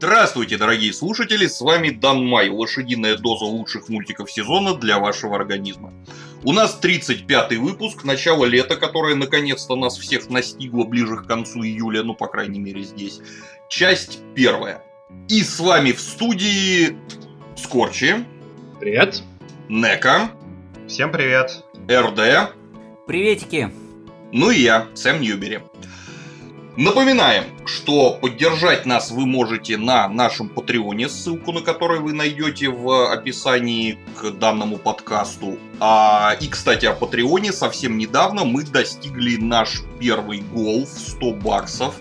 Здравствуйте, дорогие слушатели, с вами Дан Май, лошадиная доза лучших мультиков сезона для вашего организма. У нас 35-й выпуск, начало лета, которое наконец-то нас всех настигло ближе к концу июля, ну, по крайней мере, здесь. Часть первая. И с вами в студии Скорчи. Привет. Нека. Всем привет. РД. Приветики. Ну и я, Сэм Ньюбери. Напоминаем, что поддержать нас вы можете на нашем Патреоне, ссылку на который вы найдете в описании к данному подкасту. А, и, кстати, о Патреоне совсем недавно мы достигли наш первый гол в 100 баксов.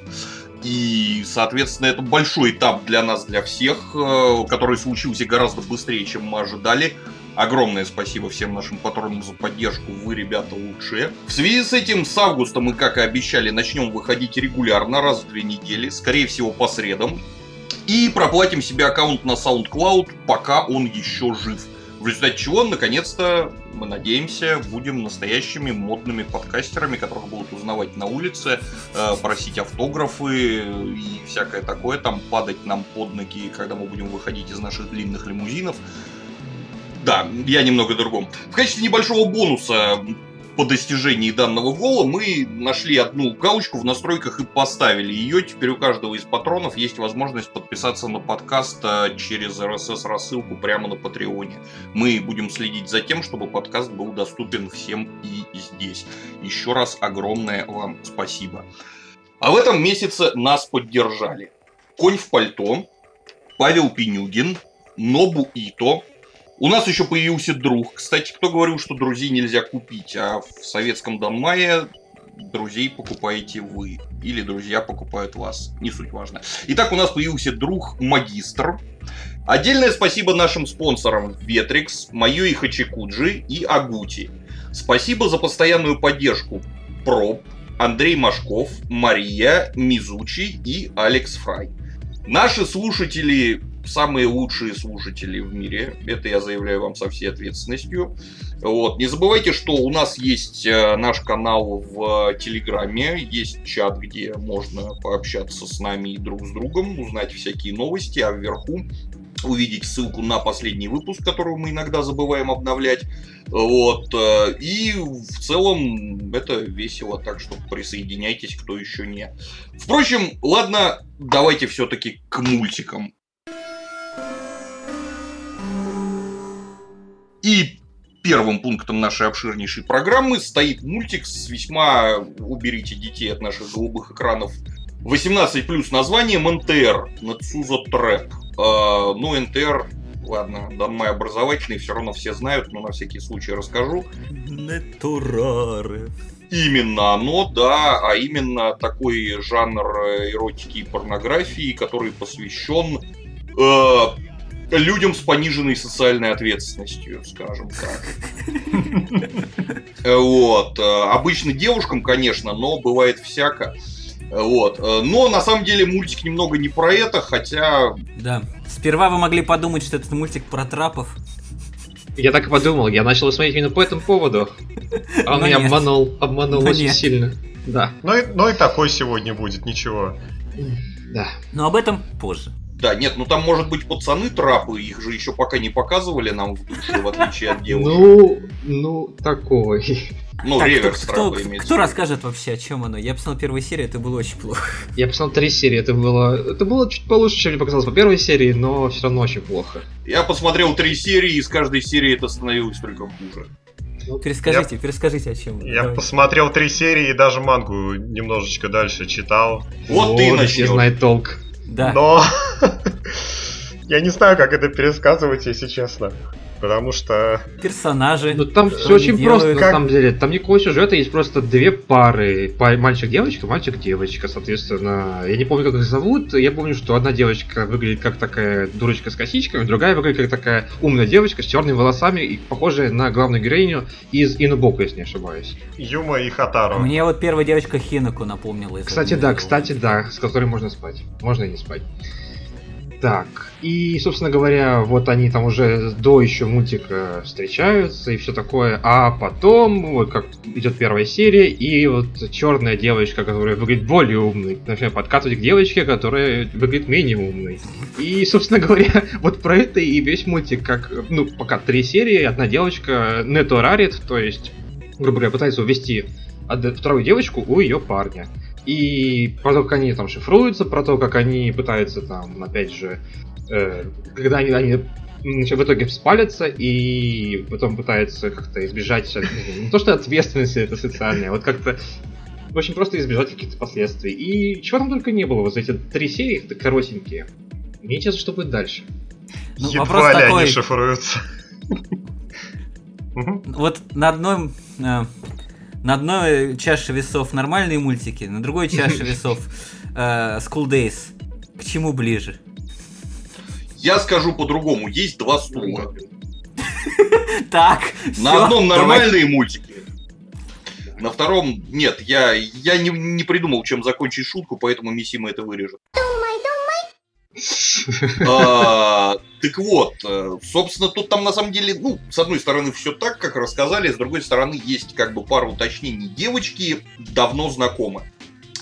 И, соответственно, это большой этап для нас, для всех, э, который случился гораздо быстрее, чем мы ожидали. Огромное спасибо всем нашим патронам за поддержку, вы, ребята, лучшие. В связи с этим, с августа мы, как и обещали, начнем выходить регулярно, раз в две недели, скорее всего, по средам. И проплатим себе аккаунт на SoundCloud, пока он еще жив. В результате чего, наконец-то, мы надеемся, будем настоящими модными подкастерами, которых будут узнавать на улице, э, просить автографы и всякое такое, там падать нам под ноги, когда мы будем выходить из наших длинных лимузинов. Да, я немного другом. В качестве небольшого бонуса по достижении данного гола мы нашли одну галочку в настройках и поставили ее. Теперь у каждого из патронов есть возможность подписаться на подкаст а, через RSS-рассылку прямо на Патреоне. Мы будем следить за тем, чтобы подкаст был доступен всем и здесь. Еще раз огромное вам спасибо. А в этом месяце нас поддержали Конь в пальто, Павел Пенюгин, Нобу Ито, у нас еще появился друг. Кстати, кто говорил, что друзей нельзя купить, а в советском Донмае друзей покупаете вы. Или друзья покупают вас. Не суть важно. Итак, у нас появился друг Магистр. Отдельное спасибо нашим спонсорам Ветрикс, Майо Хачикуджи и Агути. Спасибо за постоянную поддержку Проб, Андрей Машков, Мария, Мизучи и Алекс Фрай. Наши слушатели самые лучшие слушатели в мире. Это я заявляю вам со всей ответственностью. Вот. Не забывайте, что у нас есть э, наш канал в Телеграме, есть чат, где можно пообщаться с нами и друг с другом, узнать всякие новости, а вверху увидеть ссылку на последний выпуск, который мы иногда забываем обновлять. Вот. Э, и в целом это весело, так что присоединяйтесь, кто еще не. Впрочем, ладно, давайте все-таки к мультикам. И первым пунктом нашей обширнейшей программы стоит мультик с весьма «Уберите детей от наших голубых экранов» 18 плюс названием НТР, Нацуза Трэп. А, ну, НТР, ладно, данный образовательный, все равно все знают, но на всякий случай расскажу. Нетурары. Именно оно, да, а именно такой жанр эротики и порнографии, который посвящен э, людям с пониженной социальной ответственностью, скажем так. Вот. Обычно девушкам, конечно, но бывает всяко. Вот. Но на самом деле мультик немного не про это, хотя... Да. Сперва вы могли подумать, что этот мультик про трапов. Я так и подумал, я начал смотреть именно по этому поводу. А он меня обманул, обманул очень сильно. Да. Ну и, ну и такой сегодня будет, ничего. Да. Но об этом позже. Да, нет, ну там может быть пацаны трапы, их же еще пока не показывали нам в душе, в отличие от девушек. Ну, ну, такой. Ну, так, реверс кто, кто, кто расскажет вообще, о чем оно? Я посмотрел первую серию, это было очень плохо. Я посмотрел три серии, это было, это было чуть получше, чем мне показалось по первой серии, но все равно очень плохо. Я посмотрел три серии, и с каждой серии это становилось только хуже. Ну, перескажите, я, перескажите, о чем. Я Давай. посмотрел три серии и даже мангу немножечко дальше читал. Вот, вот ты начнешь. знает толк. Да. Но я не знаю, как это пересказывать, если честно. Потому что... Персонажи. Ну там все очень делают. просто, как... на самом деле. Там никакого сюжета, есть просто две пары. Мальчик-девочка, мальчик-девочка, соответственно. Я не помню, как их зовут. Я помню, что одна девочка выглядит как такая дурочка с косичками, другая выглядит как такая умная девочка с черными волосами, и похожая на главную героиню из Инубоку, если не ошибаюсь. Юма и Хатару. Мне вот первая девочка Хинаку напомнила. Кстати, да, кстати, да, с которой можно спать. Можно и не спать. Так, и, собственно говоря, вот они там уже до еще мультика встречаются и все такое, а потом, вот как идет первая серия, и вот черная девочка, которая выглядит более умной, начинает подкатывать к девочке, которая выглядит менее умной. И, собственно говоря, вот про это и весь мультик, как, ну, пока три серии, одна девочка нето рарит, то есть, грубо говоря, пытается увести вторую девочку у ее парня. И про то, как они там шифруются, про то, как они пытаются там, опять же, э, когда они, они в итоге спалятся и потом пытаются как-то избежать не то что ответственности это социальная, вот как-то в общем, просто избежать каких-то последствий. И чего там только не было, вот за эти три серии, это коротенькие. Мне интересно, что будет дальше. Ну, Едва вопрос ли такой... они шифруются. Вот на одном э, на одной чаше весов нормальные мультики, на другой чаше весов э, School Days. К чему ближе? Я скажу по-другому. Есть два стула. Так. На одном нормальные мультики. На втором нет. Я, я не, придумал, чем закончить шутку, поэтому Мисима это вырежет. А, так вот, э, собственно, тут там на самом деле, ну, с одной стороны, все так, как рассказали, с другой стороны, есть как бы пару уточнений. Девочки давно знакомы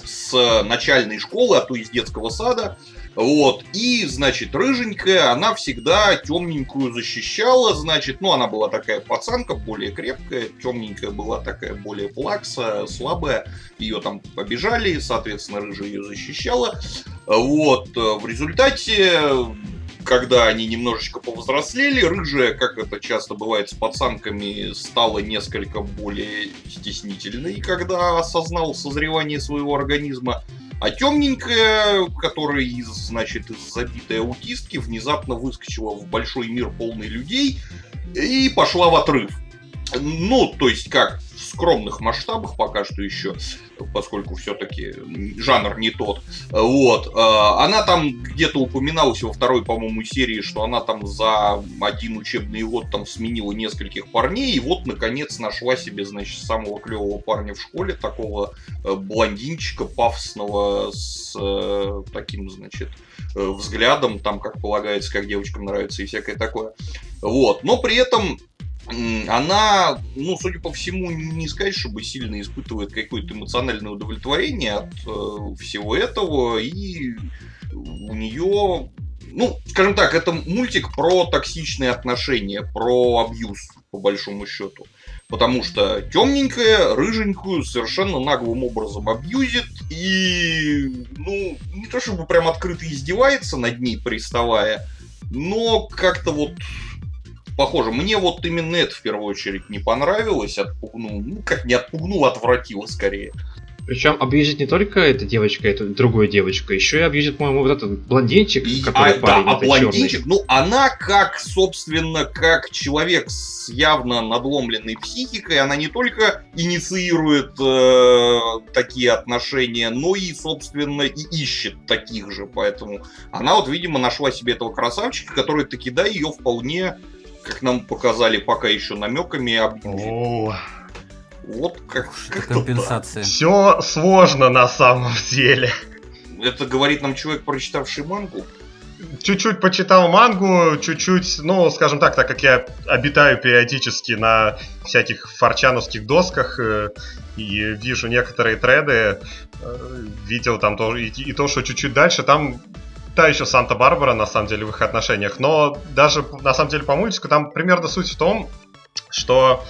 с начальной школы, а то из детского сада. Вот. И, значит, рыженькая, она всегда темненькую защищала, значит, ну, она была такая пацанка, более крепкая, темненькая была такая более плакса, слабая. Ее там побежали, соответственно, рыжая ее защищала. Вот. В результате когда они немножечко повзрослели, рыжая, как это часто бывает с пацанками, стала несколько более стеснительной, когда осознал созревание своего организма. А темненькая, которая из, значит, из забитой аутистки, внезапно выскочила в большой мир полный людей и пошла в отрыв. Ну, то есть как, в скромных масштабах пока что еще, поскольку все-таки жанр не тот. Вот. Э, она там где-то упоминалась во второй, по-моему, серии, что она там за один учебный год там сменила нескольких парней, и вот, наконец, нашла себе, значит, самого клевого парня в школе, такого э, блондинчика пафосного с э, таким, значит, взглядом, там, как полагается, как девочкам нравится и всякое такое. Вот. Но при этом она, ну, судя по всему, не сказать, чтобы сильно испытывает какое-то эмоциональное удовлетворение от э, всего этого, и у нее, ну, скажем так, это мультик про токсичные отношения, про абьюз, по большому счету. Потому что темненькая, рыженькую совершенно наглым образом абьюзит и, ну, не то чтобы прям открыто издевается над ней, приставая, но как-то вот похоже. Мне вот именно это в первую очередь не понравилось, отпугнул, ну как не отпугнул, отвратило скорее. Причем абьюзит не только эта девочка, это другая девочка, еще и абьюзит, по-моему, вот этот блондинчик, и, который а, парень, да, а блондинчик, черный. ну она как, собственно, как человек с явно надломленной психикой, она не только инициирует э, такие отношения, но и, собственно, и ищет таких же, поэтому она вот, видимо, нашла себе этого красавчика, который таки, да, ее вполне как нам показали пока еще намеками, объявили. Вот как, как компенсация. Все сложно на самом деле. Это говорит нам человек, прочитавший мангу. Чуть-чуть почитал мангу, чуть-чуть, ну, скажем так, так как я обитаю периодически на всяких форчановских досках э, и вижу некоторые треды, э, видел там то, и, и то, что чуть-чуть дальше, там та еще Санта-Барбара, на самом деле, в их отношениях. Но даже, на самом деле, по мультику там примерно суть в том, что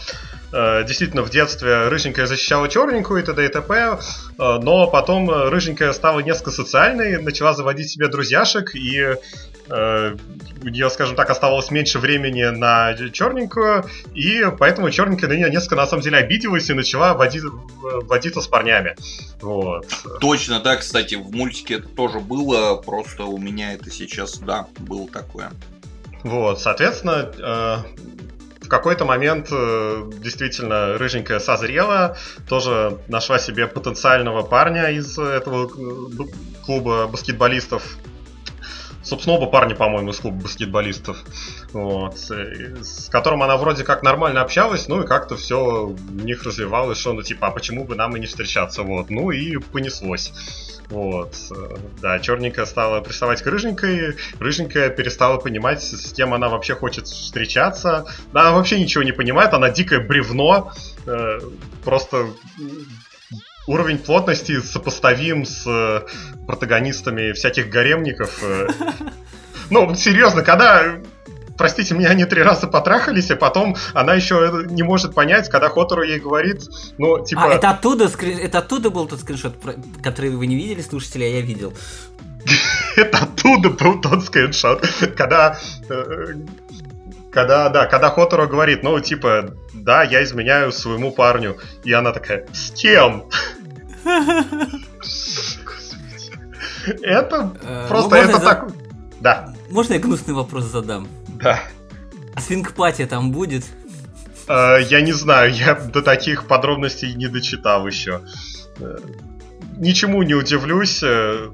действительно в детстве рыженькая защищала черненькую и т.д. и т.п., э, но потом рыженькая стала несколько социальной, начала заводить себе друзьяшек, и э, у нее, скажем так, оставалось меньше времени на черненькую, и поэтому черненькая на нее несколько, на самом деле, обиделась и начала водить, водиться с парнями. Вот. Точно, да, кстати, в мультике это тоже было, просто у меня это сейчас, да, было такое. Вот, соответственно, э, в какой-то момент э, действительно рыженькая созрела, тоже нашла себе потенциального парня из этого э, клуба баскетболистов, собственно, оба парня, по-моему, из клуба баскетболистов, вот, с которым она вроде как нормально общалась, ну и как-то все у них развивалось, что, ну, типа, а почему бы нам и не встречаться, вот, ну и понеслось. Вот. Да, черненькая стала приставать к рыженькой, рыженькая перестала понимать, с кем она вообще хочет встречаться. Да, она вообще ничего не понимает, она дикое бревно, э, просто уровень плотности сопоставим с э, протагонистами всяких гаремников. Э. Ну, серьезно, когда простите меня, они три раза потрахались, а потом она еще не может понять, когда Хотору ей говорит, ну, типа... А, это оттуда, это оттуда был тот скриншот, который вы не видели, слушатели, а я видел. это оттуда был тот скриншот, когда... Э, когда, да, когда Хоторо говорит, ну, типа, да, я изменяю своему парню. И она такая, с кем? Это э, просто, это так... Да. Можно я гнусный вопрос задам? Да. А свингпати там будет? Э, я не знаю, я до таких подробностей не дочитал еще. Э, ничему не удивлюсь, э,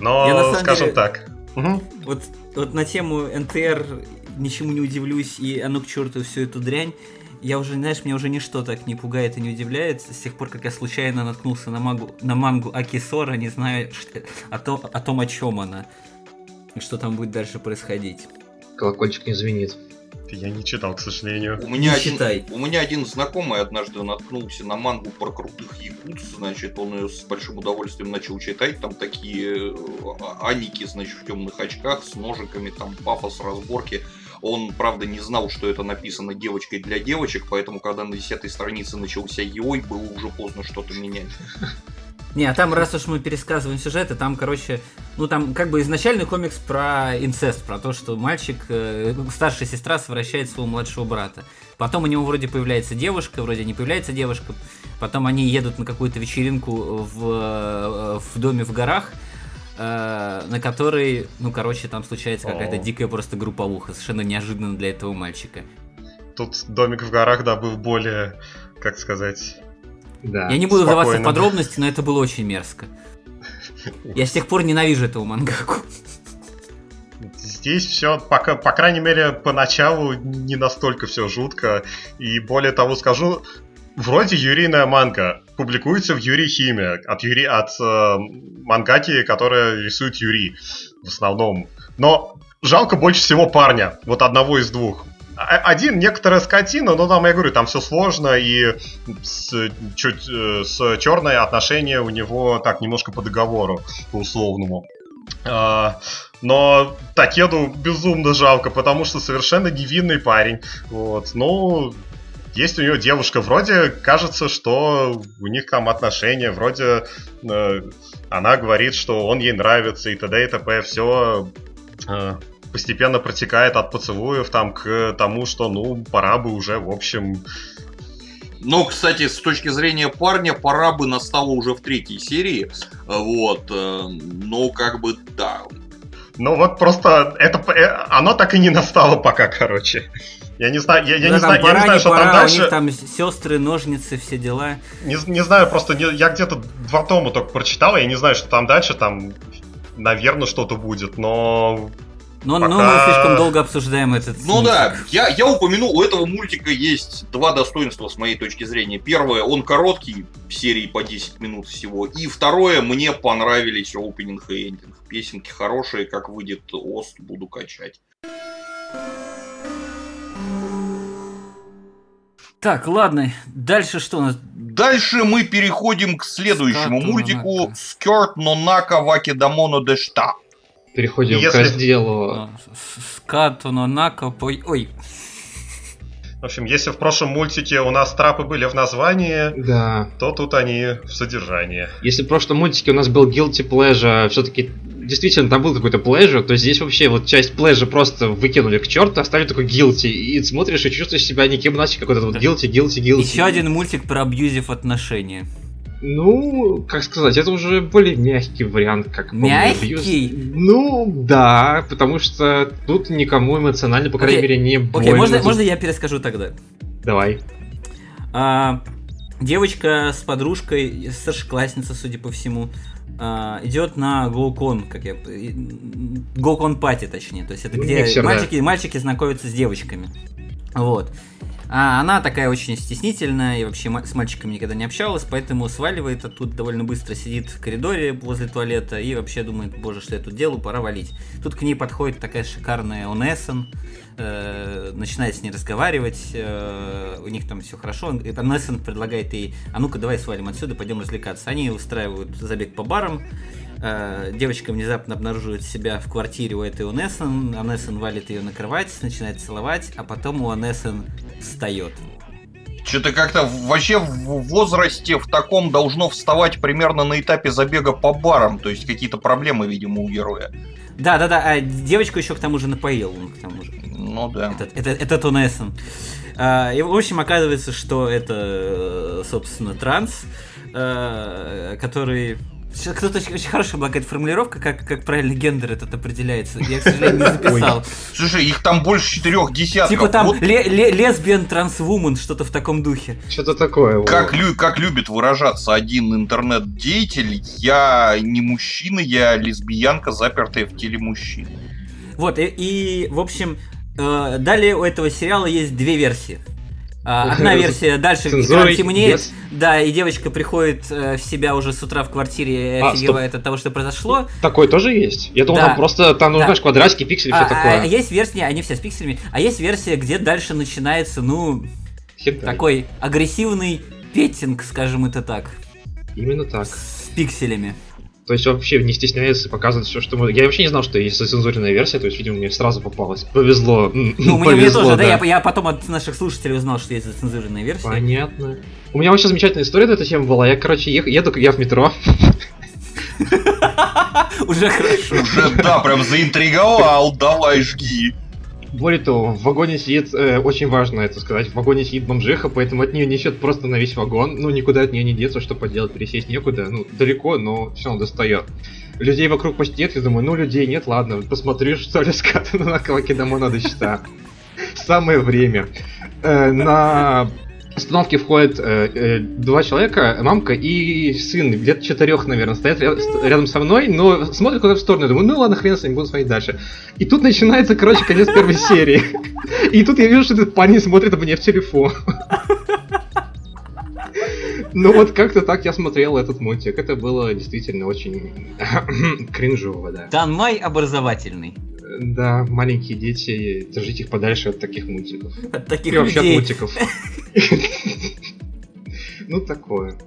но, скажем деле, так. Угу. Вот, вот на тему НТР ничему не удивлюсь, и а ну к черту всю эту дрянь. Я уже, знаешь, меня уже ничто так не пугает и не удивляет. С тех пор, как я случайно наткнулся на, магу, на мангу Акисора, не знаю что, о, том, о том, о чем она. И что там будет дальше происходить колокольчик не звенит. Я не читал, к сожалению. У меня, один, читай. у меня один знакомый однажды наткнулся на мангу про крутых якутс, значит, он ее с большим удовольствием начал читать, там такие э, аники, значит, в темных очках, с ножиками, там пафос, разборки. Он, правда, не знал, что это написано девочкой для девочек, поэтому, когда на десятой странице начался Йой, было уже поздно что-то менять. Не, а там, раз уж мы пересказываем сюжеты, там, короче, ну там как бы изначальный комикс про инцест, про то, что мальчик, э, старшая сестра совращает своего младшего брата. Потом у него вроде появляется девушка, вроде не появляется девушка. Потом они едут на какую-то вечеринку в, э, в доме в горах, э, на которой, ну, короче, там случается какая-то дикая просто групповуха, совершенно неожиданно для этого мальчика. Тут домик в горах, да, был более, как сказать, да. Я не буду вдаваться в подробности, но это было очень мерзко. Я с тех пор ненавижу этого мангаку. Здесь все, по, по крайней мере, поначалу не настолько все жутко. И более того скажу, вроде юрийная манга публикуется в Юрий Химе от, Юри, от э, мангаки, которая рисует Юри в основном. Но жалко больше всего парня, вот одного из двух. А, один некоторая скотина, но там, я говорю, там все сложно, и с, чуть э, с черное отношение у него так немножко по договору, по условному. А, но Такеду безумно жалко, потому что совершенно невинный парень. Вот. Ну, есть у него девушка, вроде кажется, что у них там отношения, вроде э, она говорит, что он ей нравится и т.д. и т.п. Все э, постепенно протекает от поцелуев там к тому, что, ну, пора бы уже, в общем... Ну, кстати, с точки зрения парня, пора бы настало уже в третьей серии, вот, э, но как бы, да. Ну вот просто это, э, оно так и не настало пока, короче. Я не знаю, я, я да, не знаю, пора, я не знаю, что пора, там дальше. У них там сестры, ножницы, все дела. Не, не знаю, просто не, я где-то два тома только прочитал, я не знаю, что там дальше, там, наверное, что-то будет, но но, Пока... но мы слишком долго обсуждаем этот Ну мультик. да, я, я упомяну, у этого мультика есть два достоинства с моей точки зрения. Первое, он короткий, серии по 10 минут всего. И второе, мне понравились опенинг и эндинг. Песенки хорошие, как выйдет Ост, буду качать. Так, ладно, дальше что у нас? Дальше мы переходим к следующему Скату мультику Скерт Нонака Вакидамоно Дешта. Переходим Если... к разделу... Скатуно накопой... Ой. В общем, если в прошлом мультике у нас трапы были в названии, да. то тут они в содержании. Если в прошлом мультике у нас был Guilty Pleasure, все-таки действительно там был какой-то pleasure, то здесь вообще вот часть pleasure просто выкинули к черту, оставили такой guilty, и смотришь и чувствуешь себя никем иначе, как вот этот вот guilty, guilty, guilty. Еще один мультик про абьюзив отношения. Ну, как сказать, это уже более мягкий вариант, как Мягкий? Ну, да, потому что тут никому эмоционально, по крайней okay. мере, не больно. Окей, можно, можно я перескажу тогда? Давай. А, девочка с подружкой, старшеклассница, судя по всему, э, идет на GoCon, как я... GoCon Пати, точнее. То есть это где Миксер, мальчики, да. мальчики знакомятся с девочками. Вот. А она такая очень стеснительная и вообще с мальчиками никогда не общалась, поэтому сваливает оттуда довольно быстро, сидит в коридоре возле туалета и вообще думает, боже, что я тут делаю, пора валить. Тут к ней подходит такая шикарная Онессон, э, начинает с ней разговаривать, э, у них там все хорошо. Он- и Онессон предлагает ей, а ну-ка давай свалим отсюда, пойдем развлекаться. Они устраивают забег по барам, Э, девочка внезапно обнаруживает себя в квартире у этой Онессон, Онессон валит ее на кровать, начинает целовать, а потом у Онессон встает. Что-то как-то вообще в возрасте в таком должно вставать примерно на этапе забега по барам. То есть какие-то проблемы, видимо, у героя. Да-да-да, а девочку еще к тому же напоил он, к тому же. Ну да. Этот, это, этот Онессон. А, и, в общем, оказывается, что это, собственно, транс, э, который... Сейчас Кто-то очень, очень хорошая была какая-то формулировка, как, как правильно гендер этот определяется. Я, к сожалению, не записал. Слушай, их там больше четырех десятков. Типа там Вот ле- ле- лесбиян трансвумен, что-то в таком духе. Что-то такое. вот. как, лю- как любит выражаться один интернет-деятель, я не мужчина, я лесбиянка, запертая в теле мужчины. Вот, и, и, в общем, э, далее у этого сериала есть две версии. А, Одна версия дальше Цензурой экран темнеет, без. да, и девочка приходит э, в себя уже с утра в квартире и А, офигевает от того, что произошло. Такое тоже есть? Я думал, Да. там просто там, ну, Да. знаешь, квадратики, пиксели, А, все а- такое. а есть версия, они все с пикселями, а есть версия, где дальше начинается, ну, Хентай. такой агрессивный петтинг, скажем это так, Именно так. с пикселями. То есть вообще не стесняется показывать все, что можно. Я вообще не знал, что есть цензурная версия, то есть, видимо, мне сразу попалось. Повезло. Ну, мне, мне повезло, тоже, да, я, я потом от наших слушателей узнал, что есть зацензуренная версия. Понятно. У меня вообще замечательная история на эту тему была. Я, короче, ех- еду я в метро. Уже хорошо. Уже, да, прям заинтриговал, давай жги. Более того, в вагоне сидит, э, очень важно это сказать, в вагоне сидит бомжиха, поэтому от нее несет просто на весь вагон. Ну, никуда от нее не деться, что поделать, пересесть некуда. Ну, далеко, но все равно достает. Людей вокруг почти нет, я думаю, ну, людей нет, ладно, посмотрю, что ли, скатано на Кавакидамона до счета. Самое время. Э, На остановке входят э, э, два человека, мамка и сын, где-то четырех, наверное, стоят ря- ст- рядом со мной, но смотрят куда-то в сторону. Я думаю, ну ладно, хрен с ним, буду смотреть дальше. И тут начинается, короче, конец первой серии. И тут я вижу, что этот парень смотрит мне в телефон. Ну вот как-то так я смотрел этот мультик. Это было действительно очень кринжово, да. Танмай образовательный. Да, маленькие дети, держите их подальше от таких мультиков. От таких И вообще от мультиков. Ну, такое.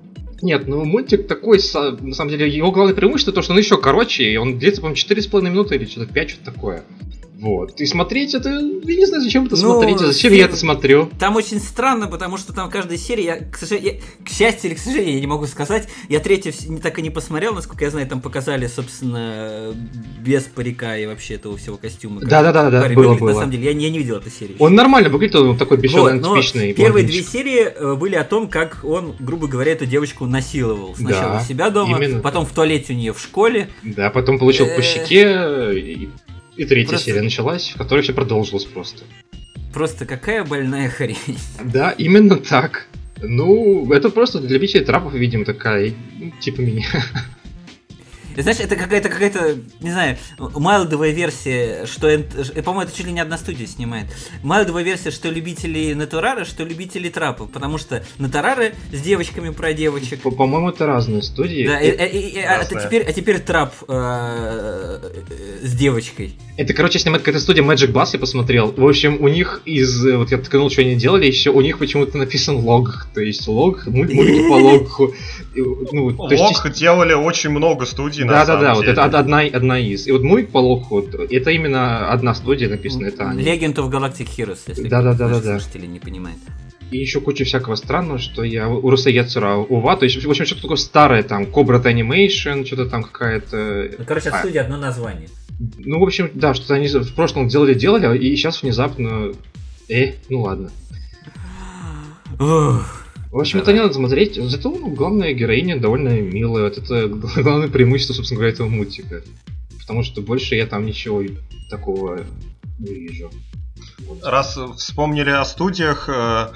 Нет, ну мультик такой, на самом деле, его главное преимущество то, что он еще короче, и он длится, по-моему, 4,5 минуты или что-то 5, что-то такое. Вот. И смотреть это, я не знаю, зачем это Ну, смотреть, зачем фильм- я это смотрю. Там очень странно, потому что там в каждой серии, я, к, сожалению, я- к счастью или к сожалению, я не могу сказать, я третью не так и не посмотрел, насколько я знаю, там показали, собственно, без парика и вообще этого всего костюма. Да-да-да-да, парень было, выглядит. было. На самом деле, я, я не видел этой серии. Он нормально выглядит, он такой Вот, бесшовный, но типичный первые две серии э, были о том, как он, грубо говоря, эту девочку насиловал. Сначала Да, у себя дома, потом в туалете у нее в школе. Да, потом получил по Э. щеке, и, и третья Просто- серия началась, в которой все продолжилось просто. Просто какая больная хрень. Да, именно так. Ну, это просто для любителей трапов, видимо, такая, ну, типа меня. И Знаешь, это какая-то, какая-то, не знаю, майлдовая версия, что, э, по-моему, это чуть ли не одна студия снимает. Майлдовая версия, что любители Натурара, что любители трапов. Потому что Натурары с девочками про девочек. По- По-моему, это разные студии. Да, и- и- и- а, это теперь, а теперь трап э, э, с девочкой. Это, короче, снимает какая-то студия Magic Bus, я посмотрел. В общем, у них из... Вот я ткнул, что они делали, еще у них почему-то написан лог. То есть лог, муль- мультики по логу. Ну, то есть Лог делали очень много студий, на Да, да, самом да, вот это од- одна, одна из. И вот мульт по логу, вот, это именно одна студия написана, это они. Legend of Galactic Heroes, если Да-да-да-да-да. наши слушатели не понимают. И еще куча всякого странного, что я у Русаецера Ува, то есть, в общем, что-то такое старое, там, Cobra Animation, что-то там какая-то... Ну, короче, А. от студии одно название. Ну, в общем, да, что-то они в прошлом делали-делали, и сейчас внезапно... Э, ну ладно. Ух. В общем, это не надо смотреть, зато ну, главная героиня довольно милая, вот это главное преимущество, собственно говоря, этого мультика. Потому что больше я там ничего такого не вижу. Вот. Раз вспомнили о студиях, э,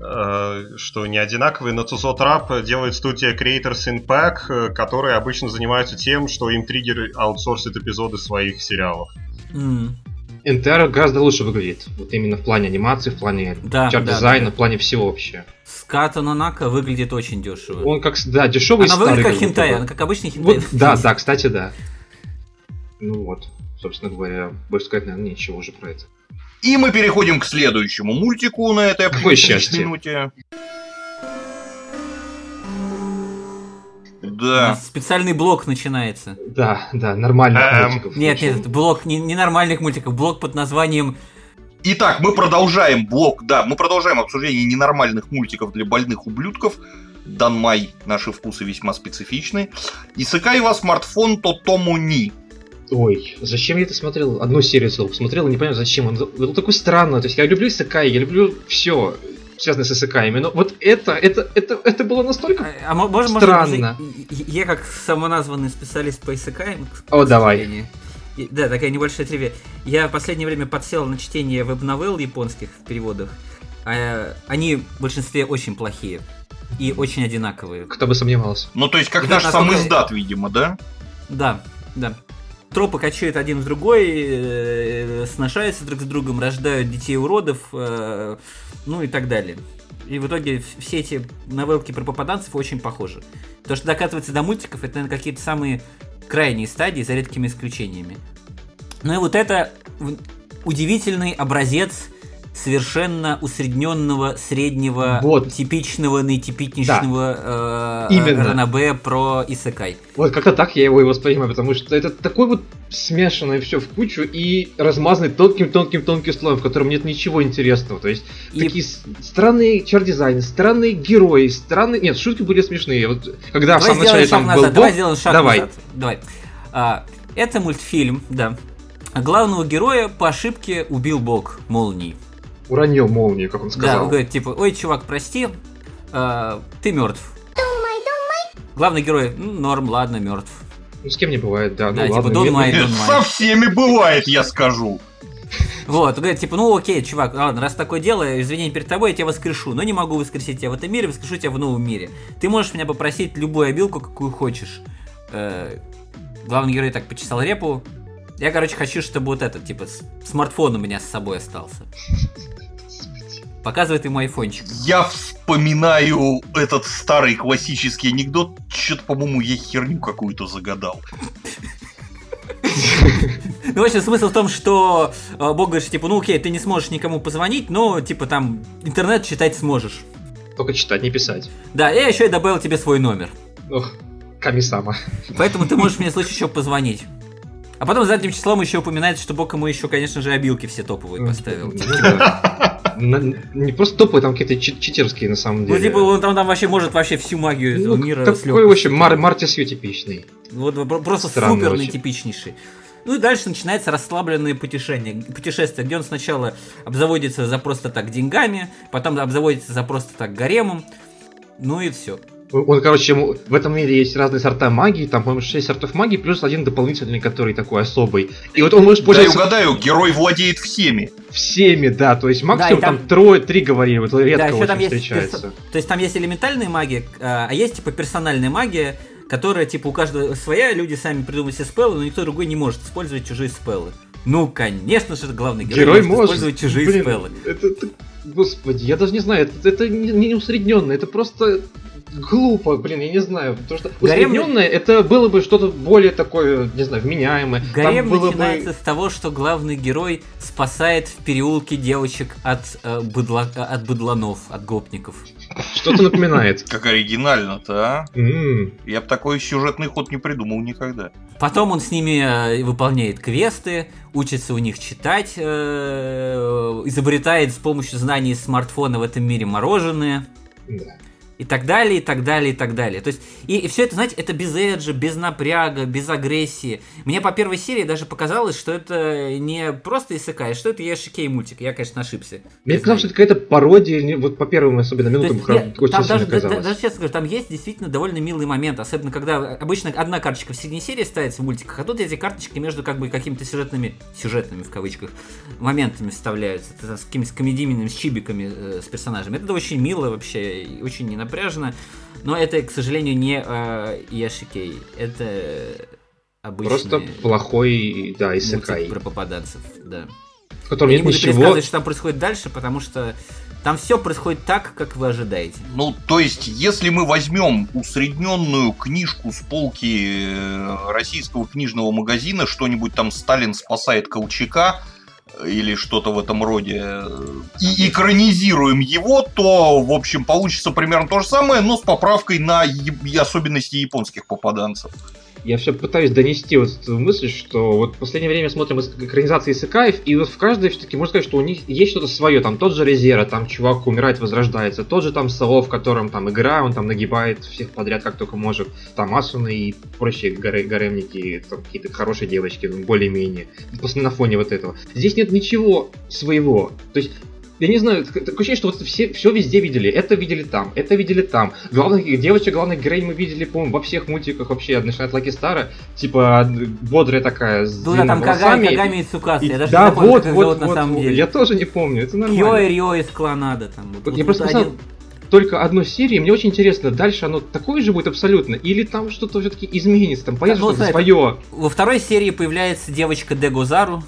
э, что не одинаковые, но Цузотрап делает студия Creators Impact, э, которые обычно занимаются тем, что им триггер аутсорсит эпизоды своих сериалов. Mm. NTR гораздо лучше выглядит. Вот именно в плане анимации, в плане да, чарт-дизайна, да, да. в плане всего вообще. Ската Нанака выглядит очень дешево. Он как, да, дешевый Она выглядит как хентай, она как обычный хентай. Вот, да, да, кстати, да. Ну вот, собственно говоря, больше сказать, наверное, ничего уже про это. И мы переходим к следующему мультику на этой Какое счастье. минуте. Да. Специальный блок начинается. Да, да, нормальных эм... мультиков. Нет, нет, блок не, не нормальных мультиков, блок под названием Итак, мы продолжаем блок, да, мы продолжаем обсуждение ненормальных мультиков для больных ублюдков. Данмай, наши вкусы весьма специфичны. Исыкай вас смартфон то тому ни. Ой, зачем я это смотрел? Одну серию целую посмотрел, не понимаю зачем. Он был такой странный. То есть я люблю Исыкай, я люблю все связанное с Исыкаями, но вот это, это, это, это было настолько а, а может, странно. Может, я как самоназванный специалист по Исыкаям... О, давай. Да, такая небольшая тривия. Я в последнее время подсел на чтение веб-новелл японских в переводах. А, они в большинстве очень плохие и очень одинаковые. Кто бы сомневался. Ну, то есть, как наш сам издат, видимо, да? Да, да. Тропы качают один в другой, э, сношаются друг с другом, рождают детей-уродов, э, ну и так далее. И в итоге все эти новелки про попаданцев очень похожи. То, что докатывается до мультиков, это, наверное, какие-то самые крайней стадии, за редкими исключениями. Ну и вот это удивительный образец совершенно усредненного, среднего, вот. типичного, наитипичнейшего да. э, ранобе про Исакай. Вот как-то так я его и воспринимаю, потому что это такой вот смешанное все в кучу и размазанный тонким-тонким-тонким слоем, в котором нет ничего интересного. То есть и... такие странные чар-дизайны, странные герои, странные... Нет, шутки были смешные. Вот когда давай в самом начале там назад. был Давай сделаем шаг Давай. назад. Давай. А, это мультфильм, да. Главного героя по ошибке убил бог молнии уронил молнию, как он сказал. Да, он говорит, типа, ой, чувак, прости, э, ты мертв. Главный герой, ну, норм, ладно, мертв. Ну, с кем не бывает, да. Ну, да, ну, типа, don't mind, don't mind. Со всеми бывает, я скажу. Вот, говорит, типа, ну окей, чувак, ладно, раз такое дело, извини перед тобой, я тебя воскрешу, но не могу воскресить тебя в этом мире, воскрешу тебя в новом мире. Ты можешь меня попросить любую обилку, какую хочешь. Э, главный герой так почесал репу. Я, короче, хочу, чтобы вот этот, типа, смартфон у меня с собой остался. Показывает ему айфончик. Я вспоминаю этот старый классический анекдот. Что-то, по-моему, я херню какую-то загадал. Ну, в общем, смысл в том, что э, Бог говорит, типа, ну окей, ты не сможешь никому позвонить, но, типа, там, интернет читать сможешь. Только читать, не писать. Да, я еще и добавил тебе свой номер. Ох, Камисама. Поэтому ты можешь мне в случае еще позвонить. А потом задним числом еще упоминается, что Бог ему еще, конечно же, обилки все топовые поставил. Не просто топовые, там какие-то читерские на самом ну, деле. Ну, типа, он там, там вообще может вообще всю магию этого ну, мира Такой, в общем, Марти Сью типичный. Вот просто суперный типичнейший. Ну и дальше начинается расслабленное путешествие, путешествие, где он сначала обзаводится за просто так деньгами, потом обзаводится за просто так гаремом, ну и все. Он, короче, ему, в этом мире есть разные сорта магии, там, по-моему, 6 сортов магии, плюс один дополнительный, который такой особый. И вот он может пользоваться... Да, угадаю, герой владеет всеми. Всеми, да, то есть максимум да, там... там трое, три говорили, вот редко да, очень там встречается. Есть, то есть там есть элементальная магия, а, а есть, типа, персональная магия, которая, типа, у каждого своя, люди сами придумывают себе спеллы, но никто другой не может использовать чужие спеллы. Ну, конечно же, главный герой, герой может, может использовать чужие Блин, спеллы. Это, это, господи, я даже не знаю, это, это не, не усредненно, это просто глупо, блин, я не знаю, потому что Гарем... усредненное это было бы что-то более такое, не знаю, вменяемое. Гарем Там начинается бы... с того, что главный герой спасает в переулке девочек от, э, быдла... от быдланов, от гопников. Что-то напоминает. Как оригинально-то, а? Я бы такой сюжетный ход не придумал никогда. Потом он с ними э, выполняет квесты, учится у них читать, э, изобретает с помощью знаний смартфона в этом мире мороженое. Да. И так далее, и так далее, и так далее. То есть, и, и все это, знаете, это без эджа, без напряга, без агрессии. Мне по первой серии даже показалось, что это не просто Исакай, что это Яшикей мультик. Я, конечно, ошибся. Мне казалось, что это какая-то пародия, вот по первым особенно минутам есть, очень там даже, даже, даже честно скажу, там есть действительно довольно милый момент, особенно когда обычно одна карточка в середине серии ставится в мультиках, а тут эти карточки между как бы какими-то сюжетными, сюжетными в кавычках, моментами вставляются, с какими-то комедийными, с чибиками, э, с персонажами. Это очень мило вообще, очень не напряжно. Но это, к сожалению, не э, Яшикей. Это обычный... Просто плохой, да, Исакай. про попаданцев, да. В котором Я нет не буду ничего... что там происходит дальше, потому что там все происходит так, как вы ожидаете. Ну, то есть, если мы возьмем усредненную книжку с полки э, российского книжного магазина, что-нибудь там «Сталин спасает Колчака», или что-то в этом роде, и экранизируем его, то, в общем, получится примерно то же самое, но с поправкой на особенности японских попаданцев я все пытаюсь донести вот эту мысль, что вот в последнее время смотрим экранизации Исыкаев, и вот в каждой все-таки можно сказать, что у них есть что-то свое. Там тот же Резера, там чувак умирает, возрождается. Тот же там Сало, в котором там игра, он там нагибает всех подряд, как только может. Там Асуна и прочие горе, гаремники, там какие-то хорошие девочки, ну, более-менее. На фоне вот этого. Здесь нет ничего своего. То есть я не знаю, такое ощущение, что вот все, все везде видели. Это видели там, это видели там. Главных девочек, главных героинь мы видели, по-моему, во всех мультиках вообще, начиная от Лаки Стара. Типа, бодрая такая, с Ну да, там Кагами, Кагами и Цукаса. Я даже да, не помню, вот, как вот, зовут вот, на самом вот, деле. Я тоже не помню, это нормально. Кьо и Рио из Клонада. Там, вот, я вот просто один... только одну серию, мне очень интересно, дальше оно такое же будет абсолютно, или там что-то все-таки изменится, там да, ну, что свое. Во второй серии появляется девочка Дегозару,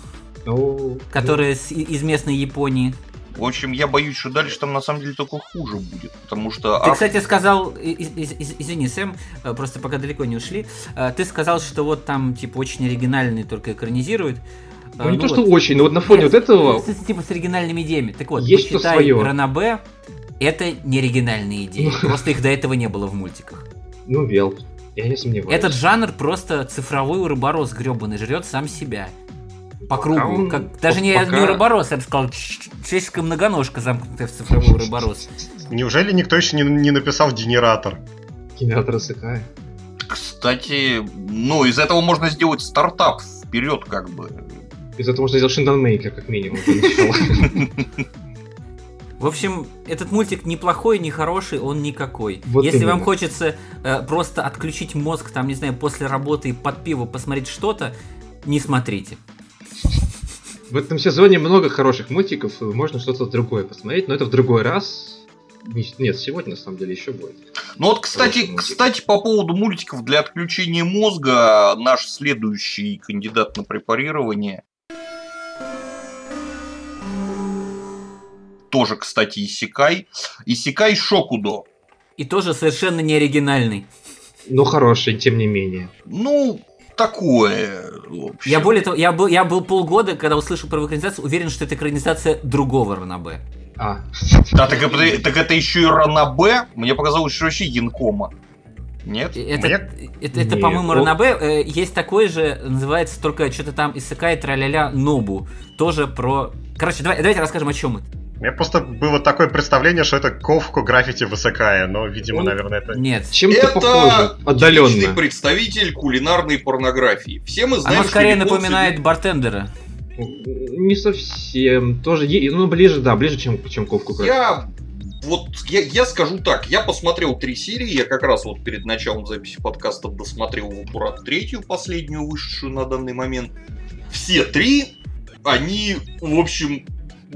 которая из местной Японии. В общем, я боюсь, что дальше там на самом деле только хуже будет, потому что... Ты, кстати, сказал, извини, Сэм, э, просто пока далеко не ушли, э, ты сказал, что вот там, типа, очень оригинальный только экранизируют. Ну, ну не вот. то, что очень, но вот на фоне Нет, вот этого... Типа с оригинальными идеями. Так вот, есть почитай свое. Ранабе, это не оригинальные идеи, просто их до этого не было в мультиках. Ну, вел. Я не сомневаюсь. Этот жанр просто цифровой уроборос гребаный жрет сам себя по кругу. Он, как, даже не, пока... не Уроборос, я бы сказал, человеческая многоножка, замкнутая в цифровой Уроборос. Неужели никто еще не, не написал генератор? Генератор СК. Кстати, ну, из этого можно сделать стартап вперед, как бы. Из этого можно сделать Шиндонмейкер, как минимум, В общем, этот мультик не плохой, не хороший, он никакой. Вот Если именно. вам хочется э, просто отключить мозг, там, не знаю, после работы под пиво посмотреть что-то, не смотрите. В этом сезоне много хороших мультиков, можно что-то другое посмотреть, но это в другой раз. Нет, сегодня на самом деле еще будет. Ну вот, кстати, кстати, по поводу мультиков для отключения мозга, наш следующий кандидат на препарирование тоже, кстати, Исикай. Исикай Шокудо. И тоже совершенно не оригинальный. Но хороший, тем не менее. Ну, такое. Я более того, я был, я был полгода, когда услышал про экранизацию, уверен, что это экранизация другого Ранабе. А. Да, так, это, так это еще и Ранабе? Мне показалось, что вообще Янкома. Нет? Это, Нет? это, это по-моему, он... Ранабе. Э, есть такой же, называется только что-то там Исакай Траля-ля Нобу. Тоже про... Короче, давай, давайте расскажем, о чем это. У меня просто было такое представление, что это ковку граффити высокая, но, видимо, наверное, это... Нет. Чем-то это похоже, отдаленно. представитель кулинарной порнографии. Все мы знаем, Оно скорее напоминает люди... бартендера. Не совсем. Тоже, ну, ближе, да, ближе, чем, чем ковку граффити. Я вот я, я скажу так, я посмотрел три серии, я как раз вот перед началом записи подкаста досмотрел в аккурат третью, последнюю вышедшую на данный момент. Все три, они, в общем,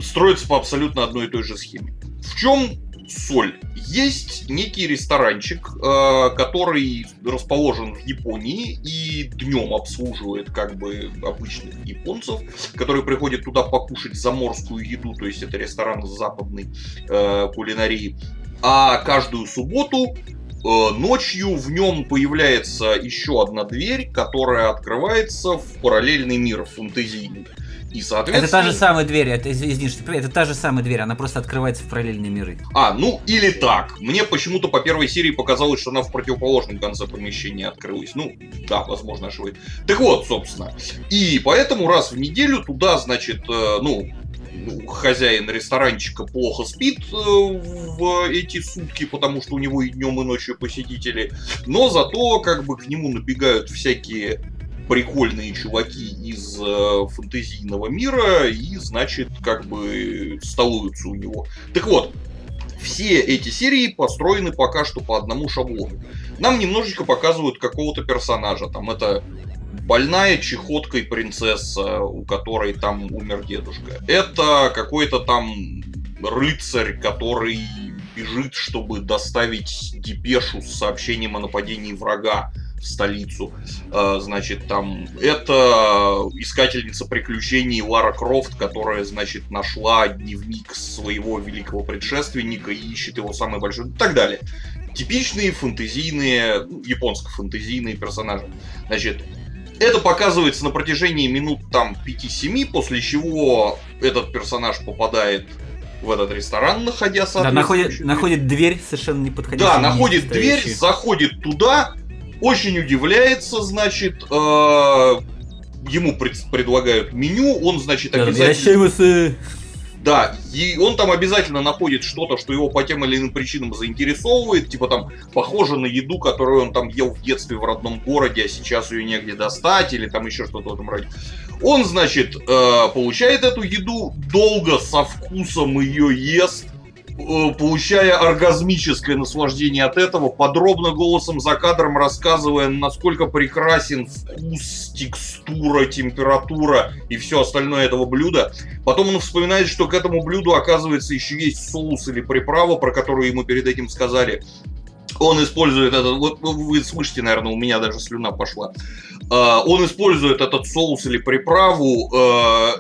строится по абсолютно одной и той же схеме. В чем соль? Есть некий ресторанчик, э, который расположен в Японии и днем обслуживает как бы обычных японцев, которые приходят туда покушать заморскую еду, то есть это ресторан западной э, кулинарии. А каждую субботу ночью в нем появляется еще одна дверь, которая открывается в параллельный мир фэнтезийный. И, соответственно... Это та же самая дверь, это, извини, что это та же самая дверь, она просто открывается в параллельные миры. А, ну или так. Мне почему-то по первой серии показалось, что она в противоположном конце помещения открылась. Ну, да, возможно, ошибаюсь. Так вот, собственно. И поэтому раз в неделю туда, значит, э, ну, ну, хозяин ресторанчика плохо спит э, в эти сутки, потому что у него и днем, и ночью посетители. Но зато как бы к нему набегают всякие прикольные чуваки из э, фэнтезийного мира и, значит, как бы столуются у него. Так вот, все эти серии построены пока что по одному шаблону. Нам немножечко показывают какого-то персонажа. Там это больная чехоткой принцесса, у которой там умер дедушка. Это какой-то там рыцарь, который бежит, чтобы доставить депешу с сообщением о нападении врага в столицу. А, значит, там это искательница приключений Лара Крофт, которая, значит, нашла дневник своего великого предшественника и ищет его самый большой, и так далее. Типичные фэнтезийные, ну, японско-фэнтезийные персонажи. Значит, это показывается на протяжении минут там 5-7, после чего этот персонаж попадает в этот ресторан, находя Да, находит, находит дверь совершенно неподходящую. Да, находит дверь, заходит туда, очень удивляется, значит, э, ему пред, предлагают меню, он, значит, обязательно... Да, и он там обязательно находит что-то, что его по тем или иным причинам заинтересовывает, типа там похоже на еду, которую он там ел в детстве в родном городе, а сейчас ее негде достать, или там еще что-то в этом роде. Он, значит, э, получает эту еду, долго со вкусом ее ест, получая оргазмическое наслаждение от этого, подробно голосом за кадром рассказывая, насколько прекрасен вкус, текстура, температура и все остальное этого блюда. Потом он вспоминает, что к этому блюду, оказывается, еще есть соус или приправа, про которую ему перед этим сказали. Он использует этот, вот вы слышите, наверное, у меня даже слюна пошла. Э, он использует этот соус или приправу, э,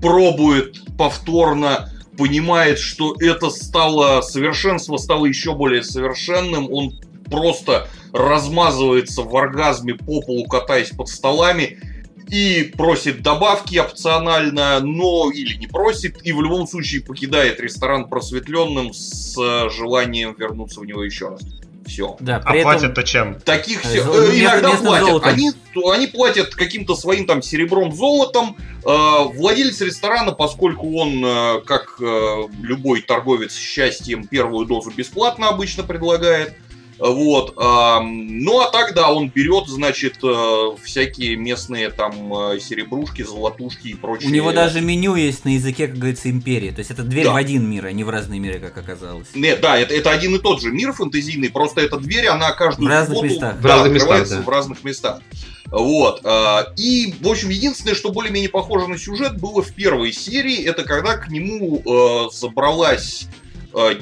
пробует повторно понимает, что это стало, совершенство стало еще более совершенным, он просто размазывается в оргазме по полу, катаясь под столами, и просит добавки опционально, но или не просит, и в любом случае покидает ресторан просветленным с желанием вернуться в него еще раз. Все. Да, а этом... платят-то чем? Таких все. Э, иногда платят. Они, они платят каким-то своим там серебром, золотом. Э, владелец ресторана, поскольку он, э, как э, любой торговец счастьем, первую дозу бесплатно обычно предлагает. Вот. Ну а тогда он берет, значит, э, всякие местные там э, серебрушки, золотушки и прочее. У него даже меню есть на языке, как говорится, империи. То есть это дверь да. в один мир, а не в разные миры, как оказалось. Нет, да, это, это один и тот же мир фэнтезийный, просто эта дверь, она каждую в разных субботу, местах. Да, в разных местах, да. в разных местах. Вот. А, и, в общем, единственное, что более-менее похоже на сюжет, было в первой серии, это когда к нему э, забралась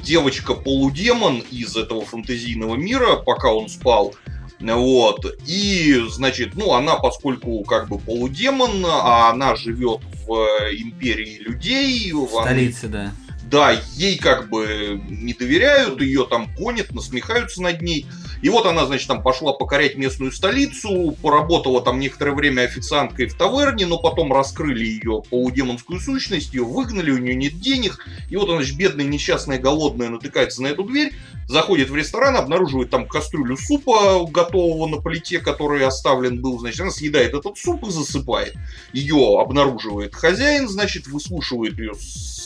девочка-полудемон из этого фэнтезийного мира, пока он спал. Вот. И, значит, ну, она, поскольку как бы полудемон, а она живет в империи людей. В столице, да. Да, ей как бы не доверяют, ее там гонят, насмехаются над ней. И вот она, значит, там пошла покорять местную столицу, поработала там некоторое время официанткой в таверне, но потом раскрыли ее полудемонскую сущность, ее выгнали, у нее нет денег. И вот она, значит, бедная, несчастная, голодная, натыкается на эту дверь, заходит в ресторан, обнаруживает там кастрюлю супа, готового на плите, который оставлен был, значит, она съедает этот суп и засыпает. Ее обнаруживает хозяин, значит, выслушивает ее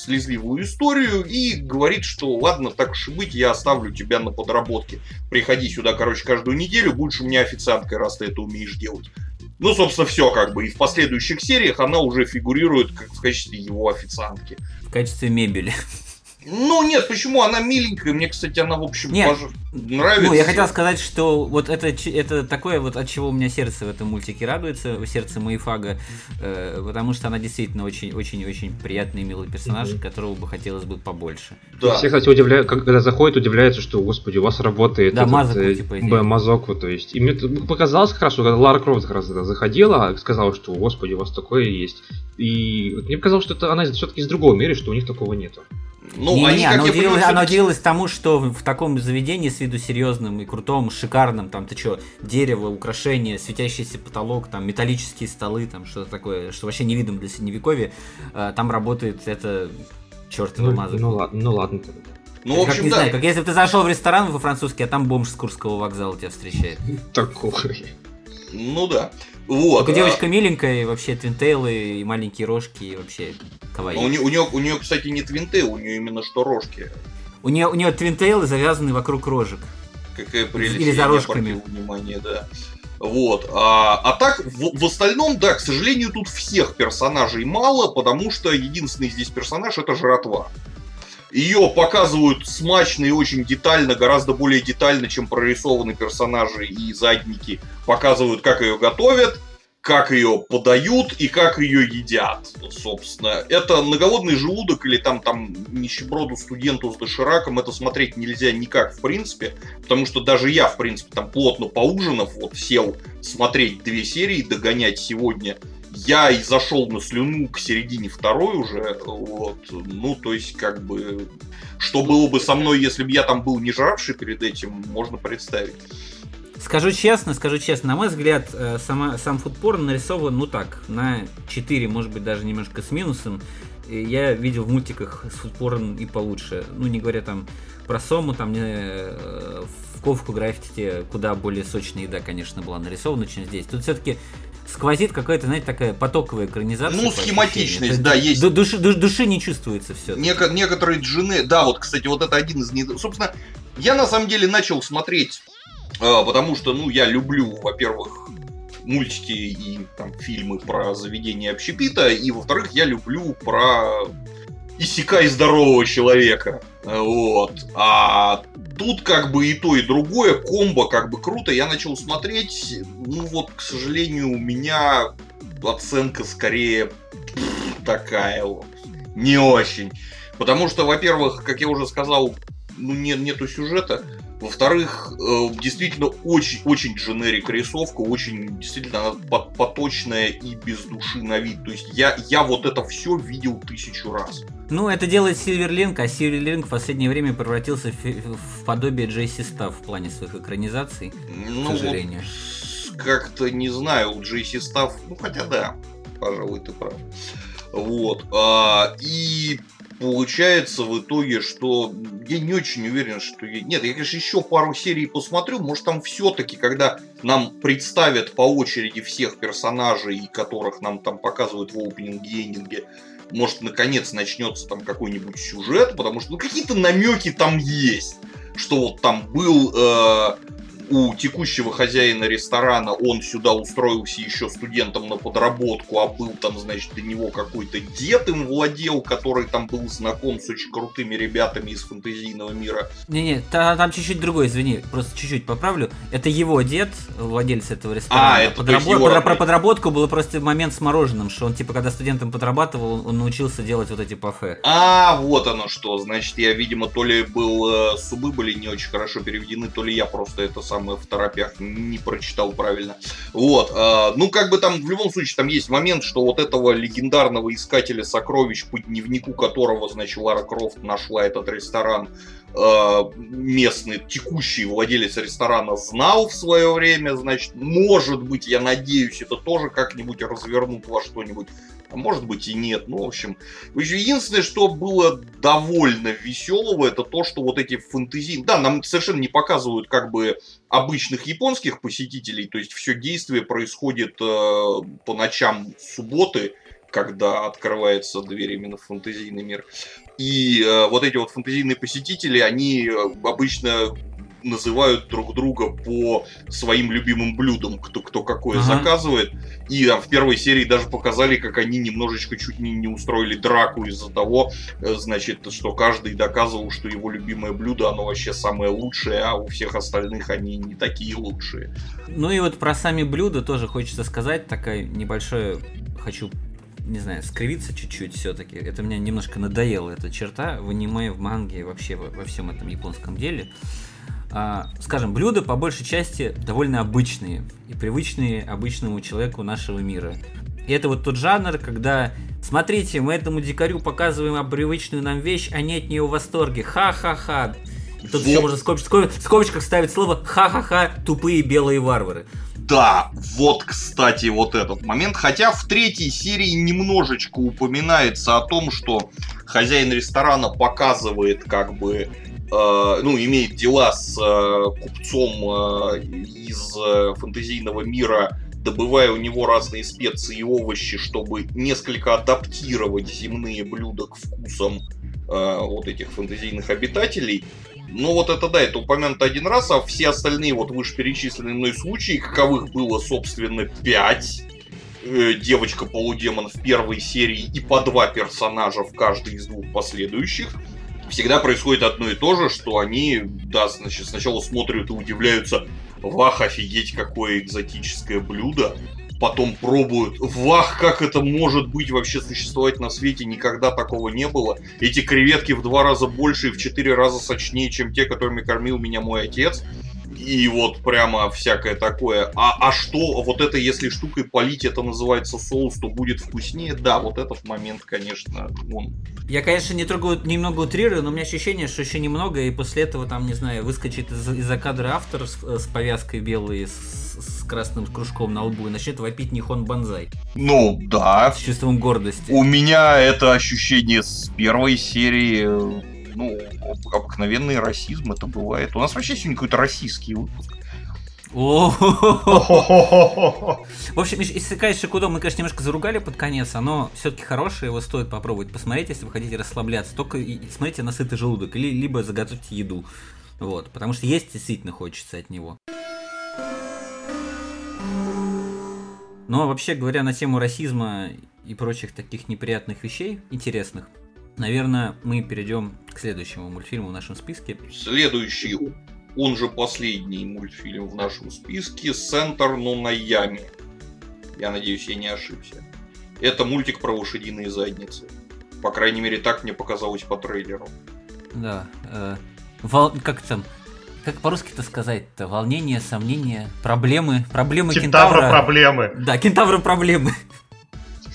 слезливую историю и говорит, что ладно, так уж и быть, я оставлю тебя на подработке. Приходи сюда, короче, каждую неделю, будешь у меня официанткой, раз ты это умеешь делать. Ну, собственно, все как бы. И в последующих сериях она уже фигурирует как в качестве его официантки. В качестве мебели. Ну нет, почему? Она миленькая. Мне, кстати, она, в общем, нет. Пож... нравится. Ну, я хотел сказать, что вот это, это такое, вот от чего у меня сердце в этом мультике радуется, сердце Маифага, э, потому что она действительно очень-очень-очень приятный и милый персонаж, mm-hmm. которого бы хотелось бы побольше. Да. Все, кстати, удивляют, когда заходят, удивляются, что, господи, у вас работает да, этот, Мазоку, э, типа, Мазоку, то есть. И мне показалось как раз, что когда Лара Крофт как раз заходила, сказала, что, господи, у вас такое есть. И мне показалось, что это она все-таки из другого мира, что у них такого нету. Ну, не, они, не, она, удивилась, понимаю, она удивилась тому, что в таком заведении с виду серьезным и крутом, шикарным, там, ты что, дерево, украшения, светящийся потолок, там, металлические столы, там, что-то такое, что вообще не видно для средневековья, э, там работает это чертова ну, маза. Ну ладно, ну ладно. Ну, в общем, как, не да. знаю, как если бы ты зашел в ресторан во французский, а там бомж с Курского вокзала тебя встречает. Такой. Ну да. Вот. Только а... девочка миленькая, и вообще твинтейлы, и маленькие рожки, и вообще кавай. У нее, у, нее, у нее, кстати, не твинтейл, у нее именно что рожки. У нее, у нее твинтейлы завязаны вокруг рожек. Какая прелесть. Или за рожками. Внимание, да. Вот. А, а так, в, в остальном, да, к сожалению, тут всех персонажей мало, потому что единственный здесь персонаж это жратва. Ее показывают смачно и очень детально, гораздо более детально, чем прорисованы персонажи и задники. Показывают, как ее готовят, как ее подают и как ее едят, собственно. Это на голодный желудок или там, там нищеброду студенту с дошираком это смотреть нельзя никак, в принципе, потому что даже я, в принципе, там плотно поужинав, вот сел смотреть две серии, догонять сегодня, я и зашел на слюну к середине второй уже, вот, ну, то есть, как бы, что было бы со мной, если бы я там был не жравший перед этим, можно представить. Скажу честно, скажу честно, на мой взгляд, э, сама, сам фудпорн нарисован, ну так, на 4, может быть, даже немножко с минусом. Я видел в мультиках с фудпорн и получше. Ну, не говоря там про Сому, там не, э, в Ковку граффити куда более сочная еда, конечно, была нарисована, чем здесь. Тут все-таки сквозит какая-то, знаете, такая потоковая экранизация. Ну, схематичность, да, есть. Души, души, души не чувствуется все. Неко- некоторые джины, да, вот, кстати, вот это один из... Собственно, я на самом деле начал смотреть, э, потому что, ну, я люблю, во-первых, мультики и там фильмы про заведение общепита, и, во-вторых, я люблю про Исекай здорового человека. Вот. А тут как бы и то, и другое, комбо как бы круто. Я начал смотреть, ну вот, к сожалению, у меня оценка скорее такая вот. Не очень. Потому что, во-первых, как я уже сказал, ну, нет, нету сюжета. Во-вторых, э, действительно очень, очень дженерик рисовка, очень действительно поточная и без души на вид. То есть я, я вот это все видел тысячу раз. Ну, это делает Silverlink, а Silverlink в последнее время превратился в, в подобие Джейси Став в плане своих экранизаций, ну, к сожалению. Вот, как-то не знаю, у Джейси Став, ну хотя да, пожалуй, ты прав. Вот. А, и получается в итоге, что я не очень уверен, что... Нет, я, конечно, еще пару серий посмотрю. Может, там все-таки, когда нам представят по очереди всех персонажей, которых нам там показывают в опенинге и эндинге, может, наконец начнется там какой-нибудь сюжет, потому что ну, какие-то намеки там есть. Что вот там был э, у текущего хозяина ресторана он сюда устроился еще студентом на подработку, а был там, значит, до него какой-то дед им владел, который там был знаком с очень крутыми ребятами из фэнтезийного мира. Не-не, там чуть-чуть другой, извини, просто чуть-чуть поправлю. Это его дед, владелец этого ресторана. А, это Подработ... его... Про подработку был просто момент с мороженым, что он, типа, когда студентом подрабатывал, он научился делать вот эти пафе. А, вот оно что. Значит, я, видимо, то ли был э, субы были не очень хорошо переведены, то ли я просто это сам самое в торопях не прочитал правильно. Вот. Э, ну, как бы там, в любом случае, там есть момент, что вот этого легендарного искателя сокровищ, по дневнику которого, значит, Лара Крофт нашла этот ресторан, э, местный текущий владелец ресторана знал в свое время, значит, может быть, я надеюсь, это тоже как-нибудь развернут во что-нибудь а может быть и нет. Ну, в общем, единственное, что было довольно веселого, это то, что вот эти фэнтези... Да, нам совершенно не показывают как бы обычных японских посетителей, то есть все действие происходит э, по ночам субботы, когда открывается дверь именно в фэнтезийный мир. И э, вот эти вот фэнтезийные посетители, они э, обычно называют друг друга по своим любимым блюдам, кто, кто какое ага. заказывает. И там, в первой серии даже показали, как они немножечко чуть не, не устроили драку из-за того, э, значит, что каждый доказывал, что его любимое блюдо, оно вообще самое лучшее, а у всех остальных они не такие лучшие. Ну и вот про сами блюда тоже хочется сказать, такая небольшая, хочу не знаю, скривиться чуть-чуть все-таки. Это меня немножко надоело, эта черта в аниме, в манге, вообще во, во всем этом японском деле. А, скажем, блюда по большей части довольно обычные и привычные обычному человеку нашего мира. И это вот тот жанр, когда смотрите, мы этому дикарю показываем привычную нам вещь, а не от нее в восторге. Ха-ха-ха. Тут вот. еще можно в скобочках, ставить слово ха-ха-ха, тупые белые варвары. Да, вот, кстати, вот этот момент. Хотя в третьей серии немножечко упоминается о том, что хозяин ресторана показывает как бы ну, имеет дела с э, купцом э, из фэнтезийного мира, добывая у него разные специи и овощи, чтобы несколько адаптировать земные блюда к вкусам э, вот этих фэнтезийных обитателей. Но вот это да, это упомянуто один раз, а все остальные вот вышеперечисленные мной случаи, каковых было, собственно, пять, э, девочка-полудемон в первой серии и по два персонажа в каждой из двух последующих, всегда происходит одно и то же, что они, да, значит, сначала смотрят и удивляются, вах, офигеть, какое экзотическое блюдо, потом пробуют, вах, как это может быть вообще существовать на свете, никогда такого не было. Эти креветки в два раза больше и в четыре раза сочнее, чем те, которыми кормил меня мой отец и вот прямо всякое такое. А, а что, вот это если штукой полить, это называется соус, то будет вкуснее? Да, вот этот момент, конечно, он... Я, конечно, не трогаю, немного утрирую, но у меня ощущение, что еще немного, и после этого там, не знаю, выскочит из- из-за кадра автор с, с повязкой белой, с, с красным кружком на лбу и начнет вопить Нихон Банзай. Ну, да. С чувством гордости. У меня это ощущение с первой серии ну, обыкновенный расизм это бывает. У нас вообще сегодня какой-то российский выпуск. В общем, Исекай Шикудо мы, конечно, немножко заругали под конец, оно все-таки хорошее, его стоит попробовать посмотреть, если вы хотите расслабляться. Только смотрите на сытый желудок, или либо заготовьте еду. Вот, потому что есть действительно хочется от него. Но вообще говоря на тему расизма и прочих таких неприятных вещей, интересных, наверное, мы перейдем к следующему мультфильму в нашем списке. Следующий, он же последний мультфильм в нашем списке, «Центр но Наями». Я надеюсь, я не ошибся. Это мультик про лошадиные задницы. По крайней мере, так мне показалось по трейлеру. Да. Э, вол... Как там? Как по-русски это сказать-то? Волнение, сомнения, проблемы, проблемы кентавра. Кентавра проблемы. Да, кентавра проблемы.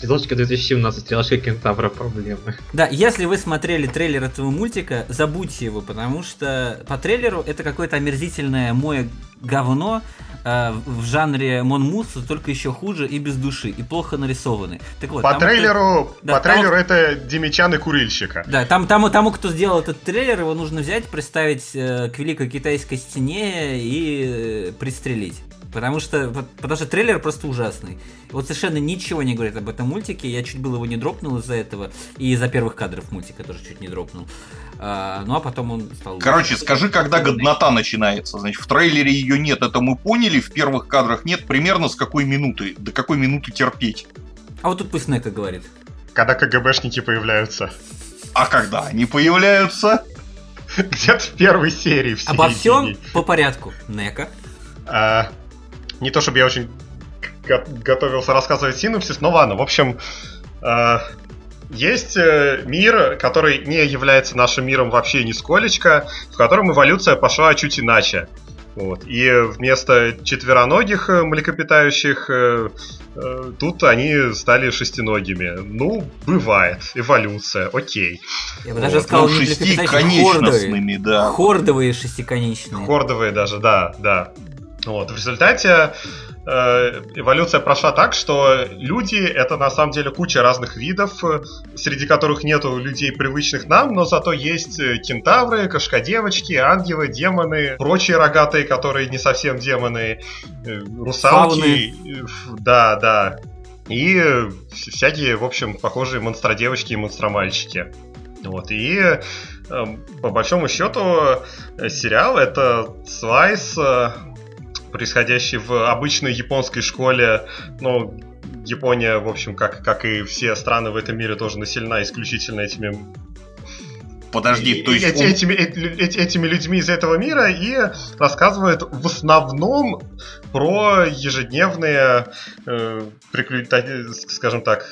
Стрелочка 2017, стрелочка кентавра проблемы. Да, если вы смотрели трейлер этого мультика, забудьте его, потому что по трейлеру это какое-то омерзительное мое говно э, в жанре Монмус, только еще хуже и без души, и плохо нарисованы. Так вот, по трейлеру, кто... да, по трейлеру там... это Демичан и Курильщика. Да, там, тому, тому, кто сделал этот трейлер, его нужно взять, представить э, к Великой Китайской стене и э, пристрелить. Потому что, потому что трейлер просто ужасный. Вот совершенно ничего не говорит об этом мультике. Я чуть было его не дропнул из-за этого. И из-за первых кадров мультика тоже чуть не дропнул. А, ну а потом он стал... Короче, скажи, когда годнота начинается. Значит, в трейлере ее нет, это мы поняли. В первых кадрах нет. Примерно с какой минуты? До какой минуты терпеть? А вот тут пусть Нека говорит. Когда КГБшники появляются. А когда они появляются? Где-то в первой серии. В Обо всем по порядку. Нека. А, не то чтобы я очень готовился рассказывать синопсис, но ладно. В общем, э, есть э, мир, который не является нашим миром вообще нисколечко, в котором эволюция пошла чуть иначе. Вот. И вместо четвероногих э, млекопитающих э, э, тут они стали шестиногими. Ну, бывает. Эволюция, окей. Я бы даже вот. сказал, ну, шестиконечностными, да. Хордовые шестиконечные. Хордовые даже, да, да. Вот. В результате э, эволюция прошла так, что люди это на самом деле куча разных видов, э, среди которых нету людей привычных нам, но зато есть э, кентавры, кошкодевочки, ангелы, демоны, прочие рогатые, которые не совсем демоны, русалки, Фауны. да, да, и всякие, в общем, похожие монстродевочки и монстромальчики. Вот, и э, по большому счету сериал это слайс происходящий в обычной японской школе, ну, Япония, в общем, как, как и все страны в этом мире, тоже населена исключительно этими Подожди, то есть... Эти, он... этими, эти, этими людьми из этого мира и рассказывает в основном про ежедневные, э, приклю... скажем так,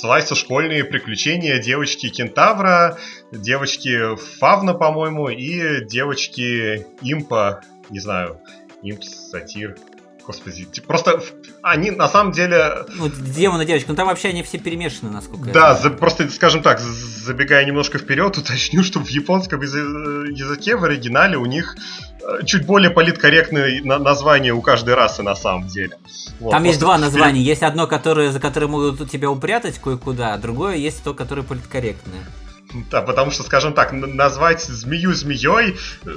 слайсы школьные приключения девочки Кентавра, девочки Фавна, по-моему, и девочки Импа, не знаю, импс, сатир. Господи, просто они на самом деле... Ну, демоны, девочка, ну там вообще они все перемешаны, насколько Да, за, просто, скажем так, забегая немножко вперед, уточню, что в японском языке в оригинале у них э, чуть более политкорректное название у каждой расы на самом деле. Вот, там есть два названия. Есть одно, которое, за которое могут тебя упрятать кое-куда, а другое есть то, которое политкорректное. Да, потому что, скажем так, назвать змею змеей э,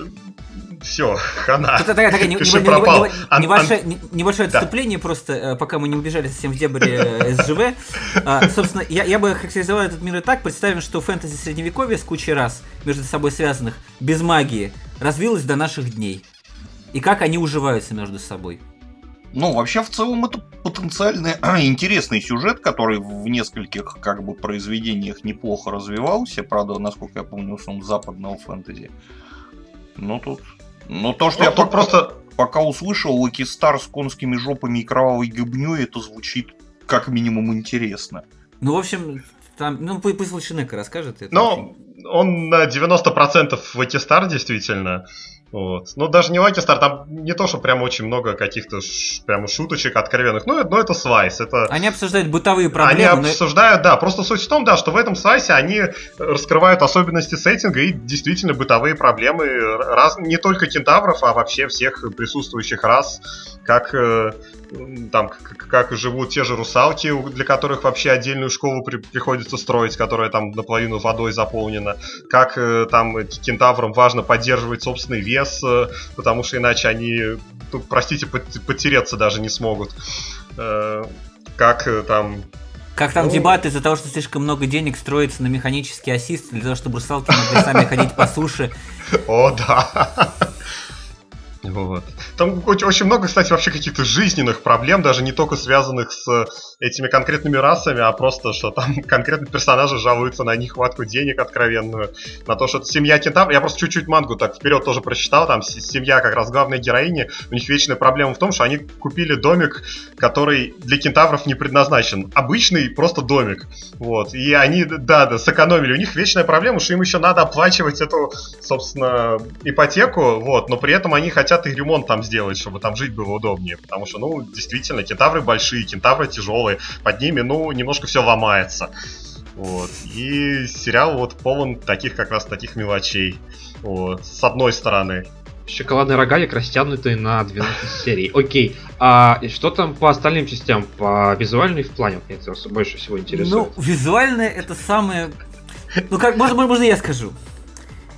все, хана. Это такая, такая, не, не, пропал. Не, не, небольшое, не, небольшое отступление да. просто, э, пока мы не убежали совсем в дебри э, СЖВ. А, собственно, я, я бы характеризовал этот мир и так. Представим, что фэнтези средневековья с кучей раз между собой связанных, без магии, развилось до наших дней. И как они уживаются между собой. Ну, вообще, в целом, это потенциально интересный сюжет, который в нескольких, как бы, произведениях неплохо развивался. Правда, насколько я помню, он западного фэнтези. Ну, тут но то, что ну, я пока, просто... пока услышал Лаки Стар с конскими жопами и кровавой гибней, это звучит как минимум интересно. Ну, в общем, там, ну, пусть лучше Нека расскажет. Это ну, очень... он на 90% Лаки Стар действительно. Вот. Ну, даже не Star, там не то, что прям очень много каких-то ш, прям шуточек откровенных, но, но это свайс. Это... Они обсуждают бытовые проблемы. Они обсуждают, да, просто суть в том, да, что в этом свайсе они раскрывают особенности сеттинга и действительно бытовые проблемы раз, не только кентавров, а вообще всех присутствующих рас, как э, там, как живут те же русалки, для которых вообще отдельную школу при, приходится строить, которая там наполовину водой заполнена, как э, там кентаврам важно поддерживать собственный вес, э, потому что иначе они, ну, простите, потереться даже не смогут. Э, как там как там ну... дебаты из-за того, что слишком много денег строится на механический ассист, для того, чтобы русалки могли сами ходить по суше. О, да. Вот. Там очень много, кстати, вообще каких-то жизненных проблем, даже не только связанных с этими конкретными расами, а просто, что там конкретно персонажи жалуются на нехватку денег откровенную, на то, что семья кентавр... Я просто чуть-чуть мангу так вперед тоже прочитал, там семья как раз главной героини, у них вечная проблема в том, что они купили домик, который для кентавров не предназначен. Обычный просто домик. Вот. И они, да, да, сэкономили. У них вечная проблема, что им еще надо оплачивать эту, собственно, ипотеку, вот, но при этом они хотят и ремонт там сделать, чтобы там жить было удобнее. Потому что, ну, действительно, кентавры большие, кентавры тяжелые, под ними, ну, немножко все ломается. Вот. И сериал вот полон таких как раз таких мелочей. Вот. С одной стороны. Шоколадный рогалик, растянутый на 12 серий. Окей. А что там по остальным частям? По визуальной в плане? Мне это больше всего интересует. Ну, визуальное это самое... Ну, как, можно, можно я скажу.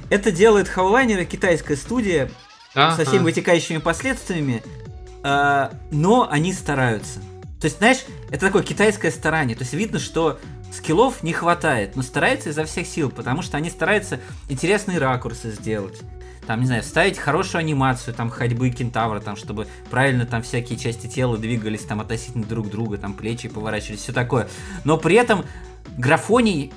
Это делает Хавлайнер, китайская студия, а со всеми вытекающими последствиями, э, но они стараются. То есть, знаешь, это такое китайское старание. То есть видно, что скиллов не хватает, но стараются изо всех сил, потому что они стараются интересные ракурсы сделать. Там, не знаю, вставить хорошую анимацию, там, ходьбы кентавра, там, чтобы правильно там всякие части тела двигались там относительно друг друга, там, плечи поворачивались, все такое. Но при этом графоний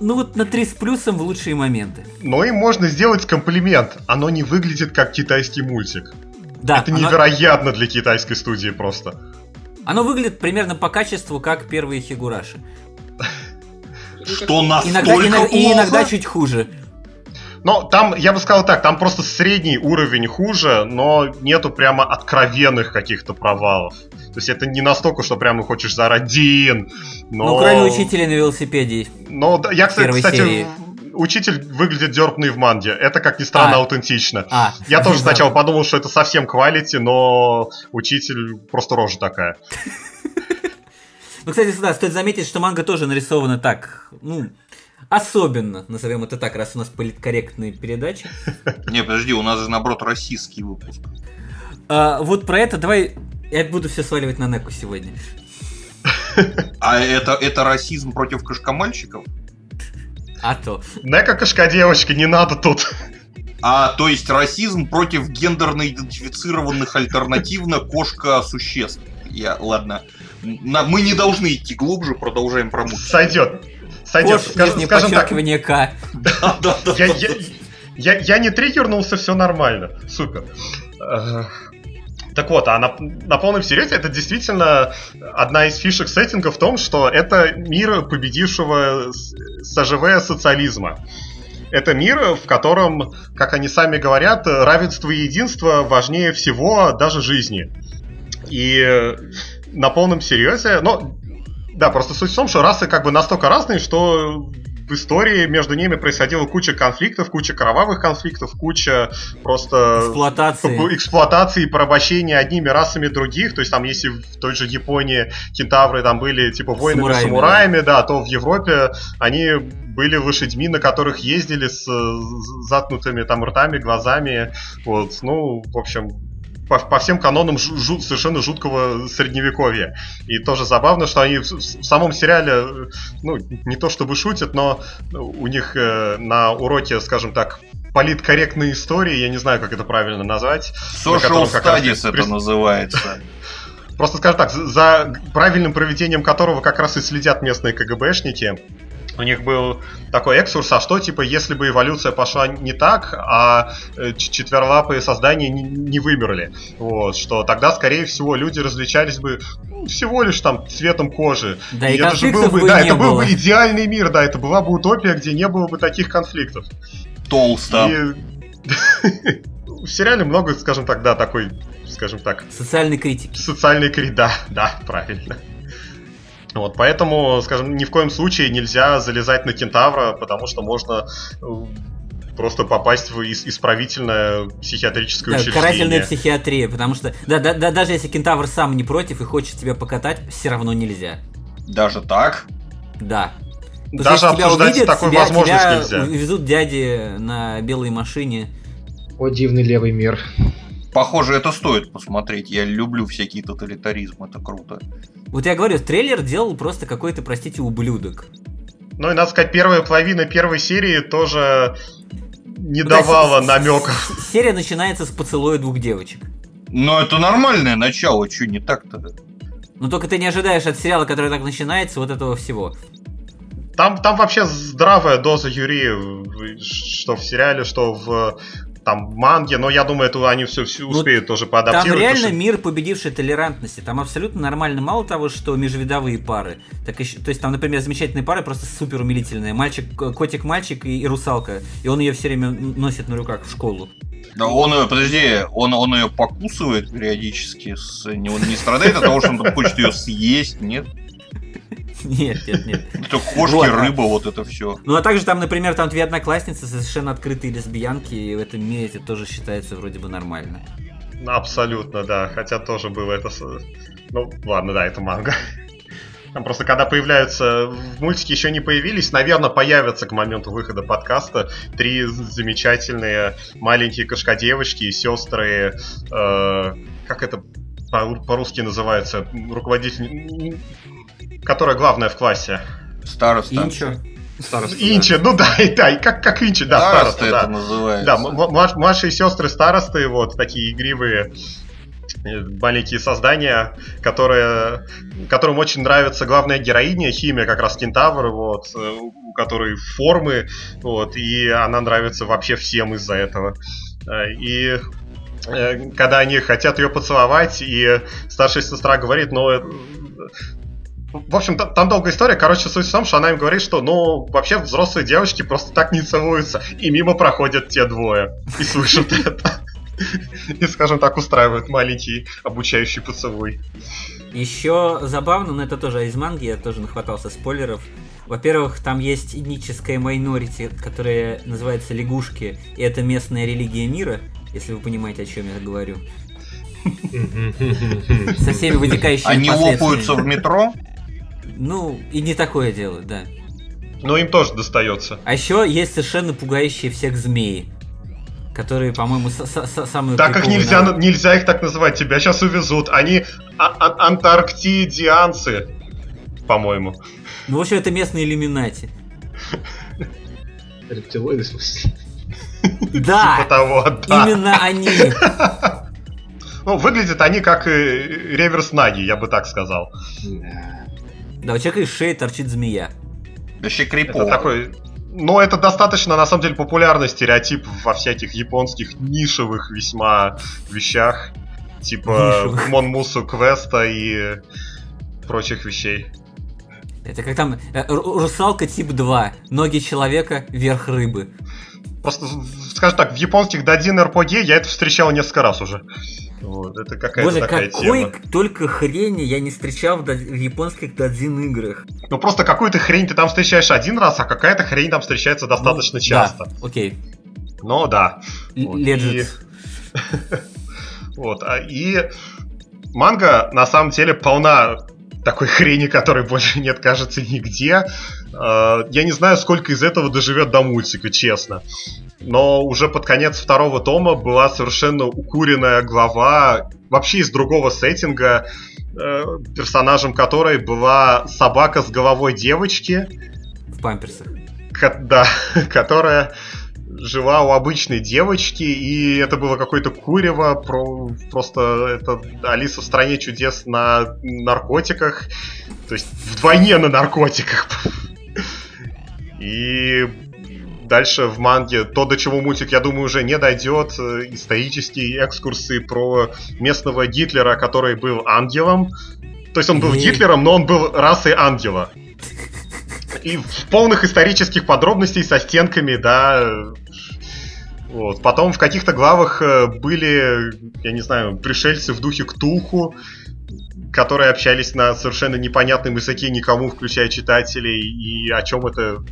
ну вот на 3 с плюсом в лучшие моменты. Но им можно сделать комплимент. Оно не выглядит как китайский мультик. Да. Это оно... невероятно для китайской студии просто. Оно выглядит примерно по качеству, как первые Хигураши. Что настолько иногда, иногда, И иногда чуть хуже. Но там, я бы сказал так, там просто средний уровень хуже, но нету прямо откровенных каких-то провалов. То есть это не настолько, что прямо хочешь заорать Дин, но... Ну, кроме учителя на велосипеде. Но я, кстати, кстати учитель выглядит дерпный в манге. Это, как ни странно, а. аутентично. А. Я тоже сначала подумал, что это совсем квалити, но учитель просто рожа такая. Ну, кстати, да, стоит заметить, что манга тоже нарисована так, ну, Особенно, назовем это так, раз у нас политкорректные передачи. Не, подожди, у нас же наоборот российский выпуск. А, вот про это давай я буду все сваливать на Неку сегодня. А это, это расизм против кошкомальчиков? А то. Нека кошка-девочка, не надо тут. А, то есть расизм против гендерно идентифицированных альтернативно кошка-существ. Я, ладно. На, мы не должны идти глубже, продолжаем промучить. Сойдет. Сойдет. Кош, Скажем, скажем так. К. Да, да, да. Я, я, я, я не триггернулся, все нормально. Супер. Так вот, а на, на полном серьезе это действительно одна из фишек сеттинга в том, что это мир победившего СЖВ социализма. Это мир, в котором, как они сами говорят, равенство и единство важнее всего даже жизни. И на полном серьезе, но да, просто суть в том, что расы как бы настолько разные, что в истории между ними происходила куча конфликтов, куча кровавых конфликтов, куча просто... Эксплуатации. Эксплуатации и порабощения одними расами других. То есть там, если в той же Японии кентавры там были типа воинами-самураями, да. да, то в Европе они были лошадьми, на которых ездили с заткнутыми там ртами, глазами. Вот, ну, в общем, по, по всем канонам жу, совершенно жуткого средневековья. И тоже забавно, что они в, в самом сериале, ну, не то чтобы шутят, но у них э, на уроке, скажем так, политкорректной истории, я не знаю, как это правильно назвать. Social Studies это прис... называется. Просто скажем так, за правильным проведением которого как раз и следят местные КГБшники у них был такой экскурс, а что, типа, если бы эволюция пошла не так, а э, четверолапые создания не, не вымерли, вот, что тогда, скорее всего, люди различались бы ну, всего лишь там цветом кожи. Да, и, и это же был бы, да, это было. был бы идеальный мир, да, это была бы утопия, где не было бы таких конфликтов. Толсто. И... В сериале много, скажем так, да, такой, скажем так... Социальной критики. Социальной критики, да, да, правильно. Вот, поэтому, скажем, ни в коем случае нельзя залезать на кентавра, потому что можно э, просто попасть в исправительное психиатрическое да, учреждение. Карательная психиатрия, потому что да, да, да, даже если кентавр сам не против и хочет тебя покатать, все равно нельзя. Даже так? Да. Потому даже обсуждать увидят, такую тебя, возможность тебя нельзя. Везут дяди на белой машине. О, дивный левый мир. Похоже, это стоит посмотреть. Я люблю всякие тоталитаризмы, это круто. Вот я говорю, трейлер делал просто какой-то, простите, ублюдок. Ну и надо сказать, первая половина первой серии тоже не ну, давала намеков. Серия начинается с поцелуя двух девочек. Но это нормальное начало, что не так-то? Ну только ты не ожидаешь от сериала, который так начинается, вот этого всего. Там, там вообще здравая доза Юрии, что в сериале, что в там манге, но я думаю, это они все, все ну, успеют тоже поадаптировать. Там реально что... мир, победивший толерантности. Там абсолютно нормально. Мало того, что межвидовые пары, так еще, то есть там, например, замечательные пары просто супер умилительные. Мальчик, котик-мальчик и, и русалка. И он ее все время носит на руках в школу. Да он ее, подожди, он, он ее покусывает периодически, с, он не страдает от того, что он хочет ее съесть, нет? Нет, нет, нет. Это кошки, вот, рыба, вот это все. Ну а также там, например, там две одноклассницы совершенно открытые лесбиянки, и в этом мире это тоже считается вроде бы нормально. Абсолютно, да. Хотя тоже было это... Ну, ладно, да, это манга. Там просто когда появляются, в мультике еще не появились, наверное, появятся к моменту выхода подкаста три замечательные маленькие кошка-девочки и сестры, э, как это по-русски называется, руководитель, которая главная в классе. Староста. Инчо. Староста, Инчи, да. ну да, и да, и как, как Инчи, да, староста, староста, это да. называется. Да, младшие сестры старосты, вот, такие игривые э, маленькие создания, которые, которым очень нравится главная героиня, химия как раз кентавр, вот, э, у которой формы, вот, и она нравится вообще всем из-за этого. Э, и когда они хотят ее поцеловать, и старшая сестра говорит, ну, в общем, там, там долгая история. Короче, суть в том, что она им говорит, что, ну, вообще взрослые девочки просто так не целуются. И мимо проходят те двое. И слышат это. И, скажем так, устраивают маленький обучающий поцелуй. Еще забавно, но это тоже из манги, я тоже нахватался спойлеров. Во-первых, там есть этническая майнорити, которая называется лягушки, и это местная религия мира, если вы понимаете, о чем я говорю. Со всеми вытекающими Они лопаются в метро? Ну, и не такое делают, да. Но им тоже достается. А еще есть совершенно пугающие всех змеи. Которые, по-моему, самые Так как нельзя, нельзя их так называть, тебя сейчас увезут. Они а а антарктидианцы, по-моему. Ну, в общем, это местные иллюминати. Рептилоиды, в смысле? Да! Типа того, да. Именно они. Ну, выглядят они как реверс Наги, я бы так сказал. Да, у человека из шеи торчит змея. Вообще крипово. Это такой... Ну, это достаточно, на самом деле, популярный стереотип во всяких японских нишевых весьма вещах. Типа Монмусу Квеста и прочих вещей. Это как там э, русалка тип 2. Ноги человека, верх рыбы. Просто, скажем так, в японских дадин RPG я это встречал несколько раз уже. Вот, это какая-то Боже, такая какой тема. только хрени я не встречал в, в японских дадзин играх. Ну просто какую-то хрень ты там встречаешь один раз, а какая-то хрень там встречается ну, достаточно ну, часто. Да, окей. Ну да. Legit. Вот, а, и манга на самом деле полна такой хрени, которой больше нет, кажется, нигде. А, я не знаю, сколько из этого доживет до мультика, честно. Но уже под конец второго тома была совершенно укуренная глава вообще из другого сеттинга, э, персонажем которой была собака с головой девочки. В памперсах. Да, которая жила у обычной девочки, и это было какое-то курево, про, просто это Алиса в стране чудес на наркотиках, то есть вдвойне на наркотиках. И дальше в манге то, до чего мультик, я думаю, уже не дойдет. Э, исторические экскурсы про местного Гитлера, который был ангелом. То есть он был Гитлером, но он был расой ангела. И в полных исторических подробностей со стенками, да. Вот. Потом в каких-то главах э, были, я не знаю, пришельцы в духе Ктулху, которые общались на совершенно непонятном языке никому, включая читателей, и о чем это,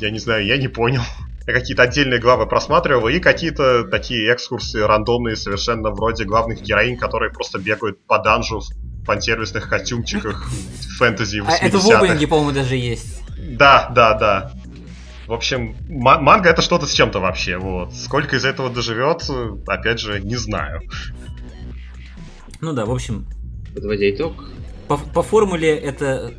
я не знаю, я не понял. Я какие-то отдельные главы просматривал, и какие-то такие экскурсы рандомные совершенно вроде главных героинь, которые просто бегают по данжу в фан-сервисных костюмчиках фэнтези 80-х. А это в опенинге, по-моему, даже есть. Да, да, да. В общем, манга это что-то с чем-то вообще. Вот. Сколько из этого доживет, опять же, не знаю. Ну да, в общем. Подводя итог. По, по формуле это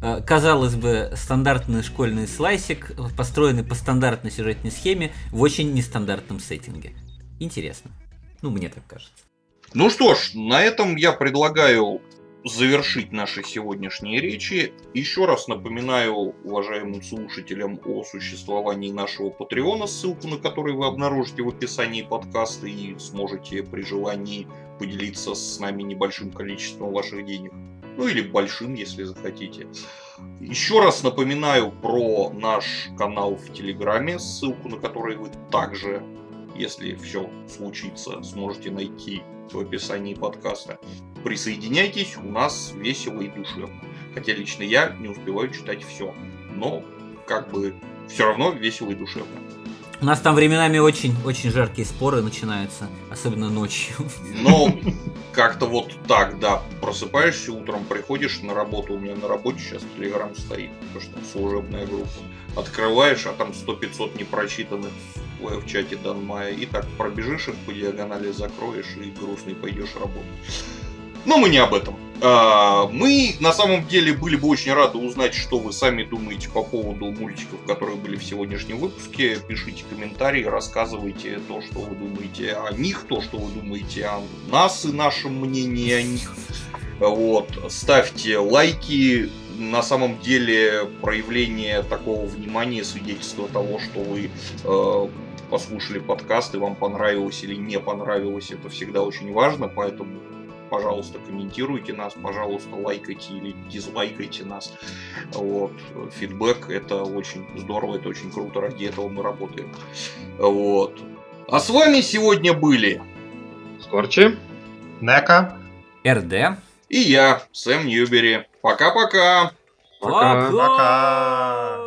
э, казалось бы, стандартный школьный слайсик, построенный по стандартной сюжетной схеме в очень нестандартном сеттинге. Интересно. Ну, мне так кажется. Ну что ж, на этом я предлагаю завершить наши сегодняшние речи. Еще раз напоминаю уважаемым слушателям о существовании нашего Патреона, ссылку на который вы обнаружите в описании подкаста и сможете при желании поделиться с нами небольшим количеством ваших денег. Ну или большим, если захотите. Еще раз напоминаю про наш канал в Телеграме, ссылку на который вы также, если все случится, сможете найти в описании подкаста. Присоединяйтесь, у нас весело и душевно. Хотя лично я не успеваю читать все. Но как бы все равно весело и душевно. У нас там временами очень-очень жаркие споры начинаются, особенно ночью. Но как-то вот так, да, просыпаешься утром, приходишь на работу, у меня на работе сейчас Телеграм стоит, потому что там служебная группа. Открываешь, а там 100-500 непрочитанных в чате Данмая, и так пробежишь их по диагонали, закроешь и грустный пойдешь работать. Но мы не об этом. А, мы на самом деле были бы очень рады узнать, что вы сами думаете по поводу мультиков, которые были в сегодняшнем выпуске. Пишите комментарии, рассказывайте то, что вы думаете о них, то, что вы думаете о нас и нашем мнении о них. Вот. Ставьте лайки. На самом деле проявление такого внимания свидетельство того, что вы э, послушали подкаст и вам понравилось или не понравилось, это всегда очень важно, поэтому пожалуйста, комментируйте нас, пожалуйста, лайкайте или дизлайкайте нас. Вот. Фидбэк это очень здорово, это очень круто, ради этого мы работаем. Вот. А с вами сегодня были Скорчи, Нека, РД и я, Сэм Ньюбери. Пока-пока. Пока. Пока.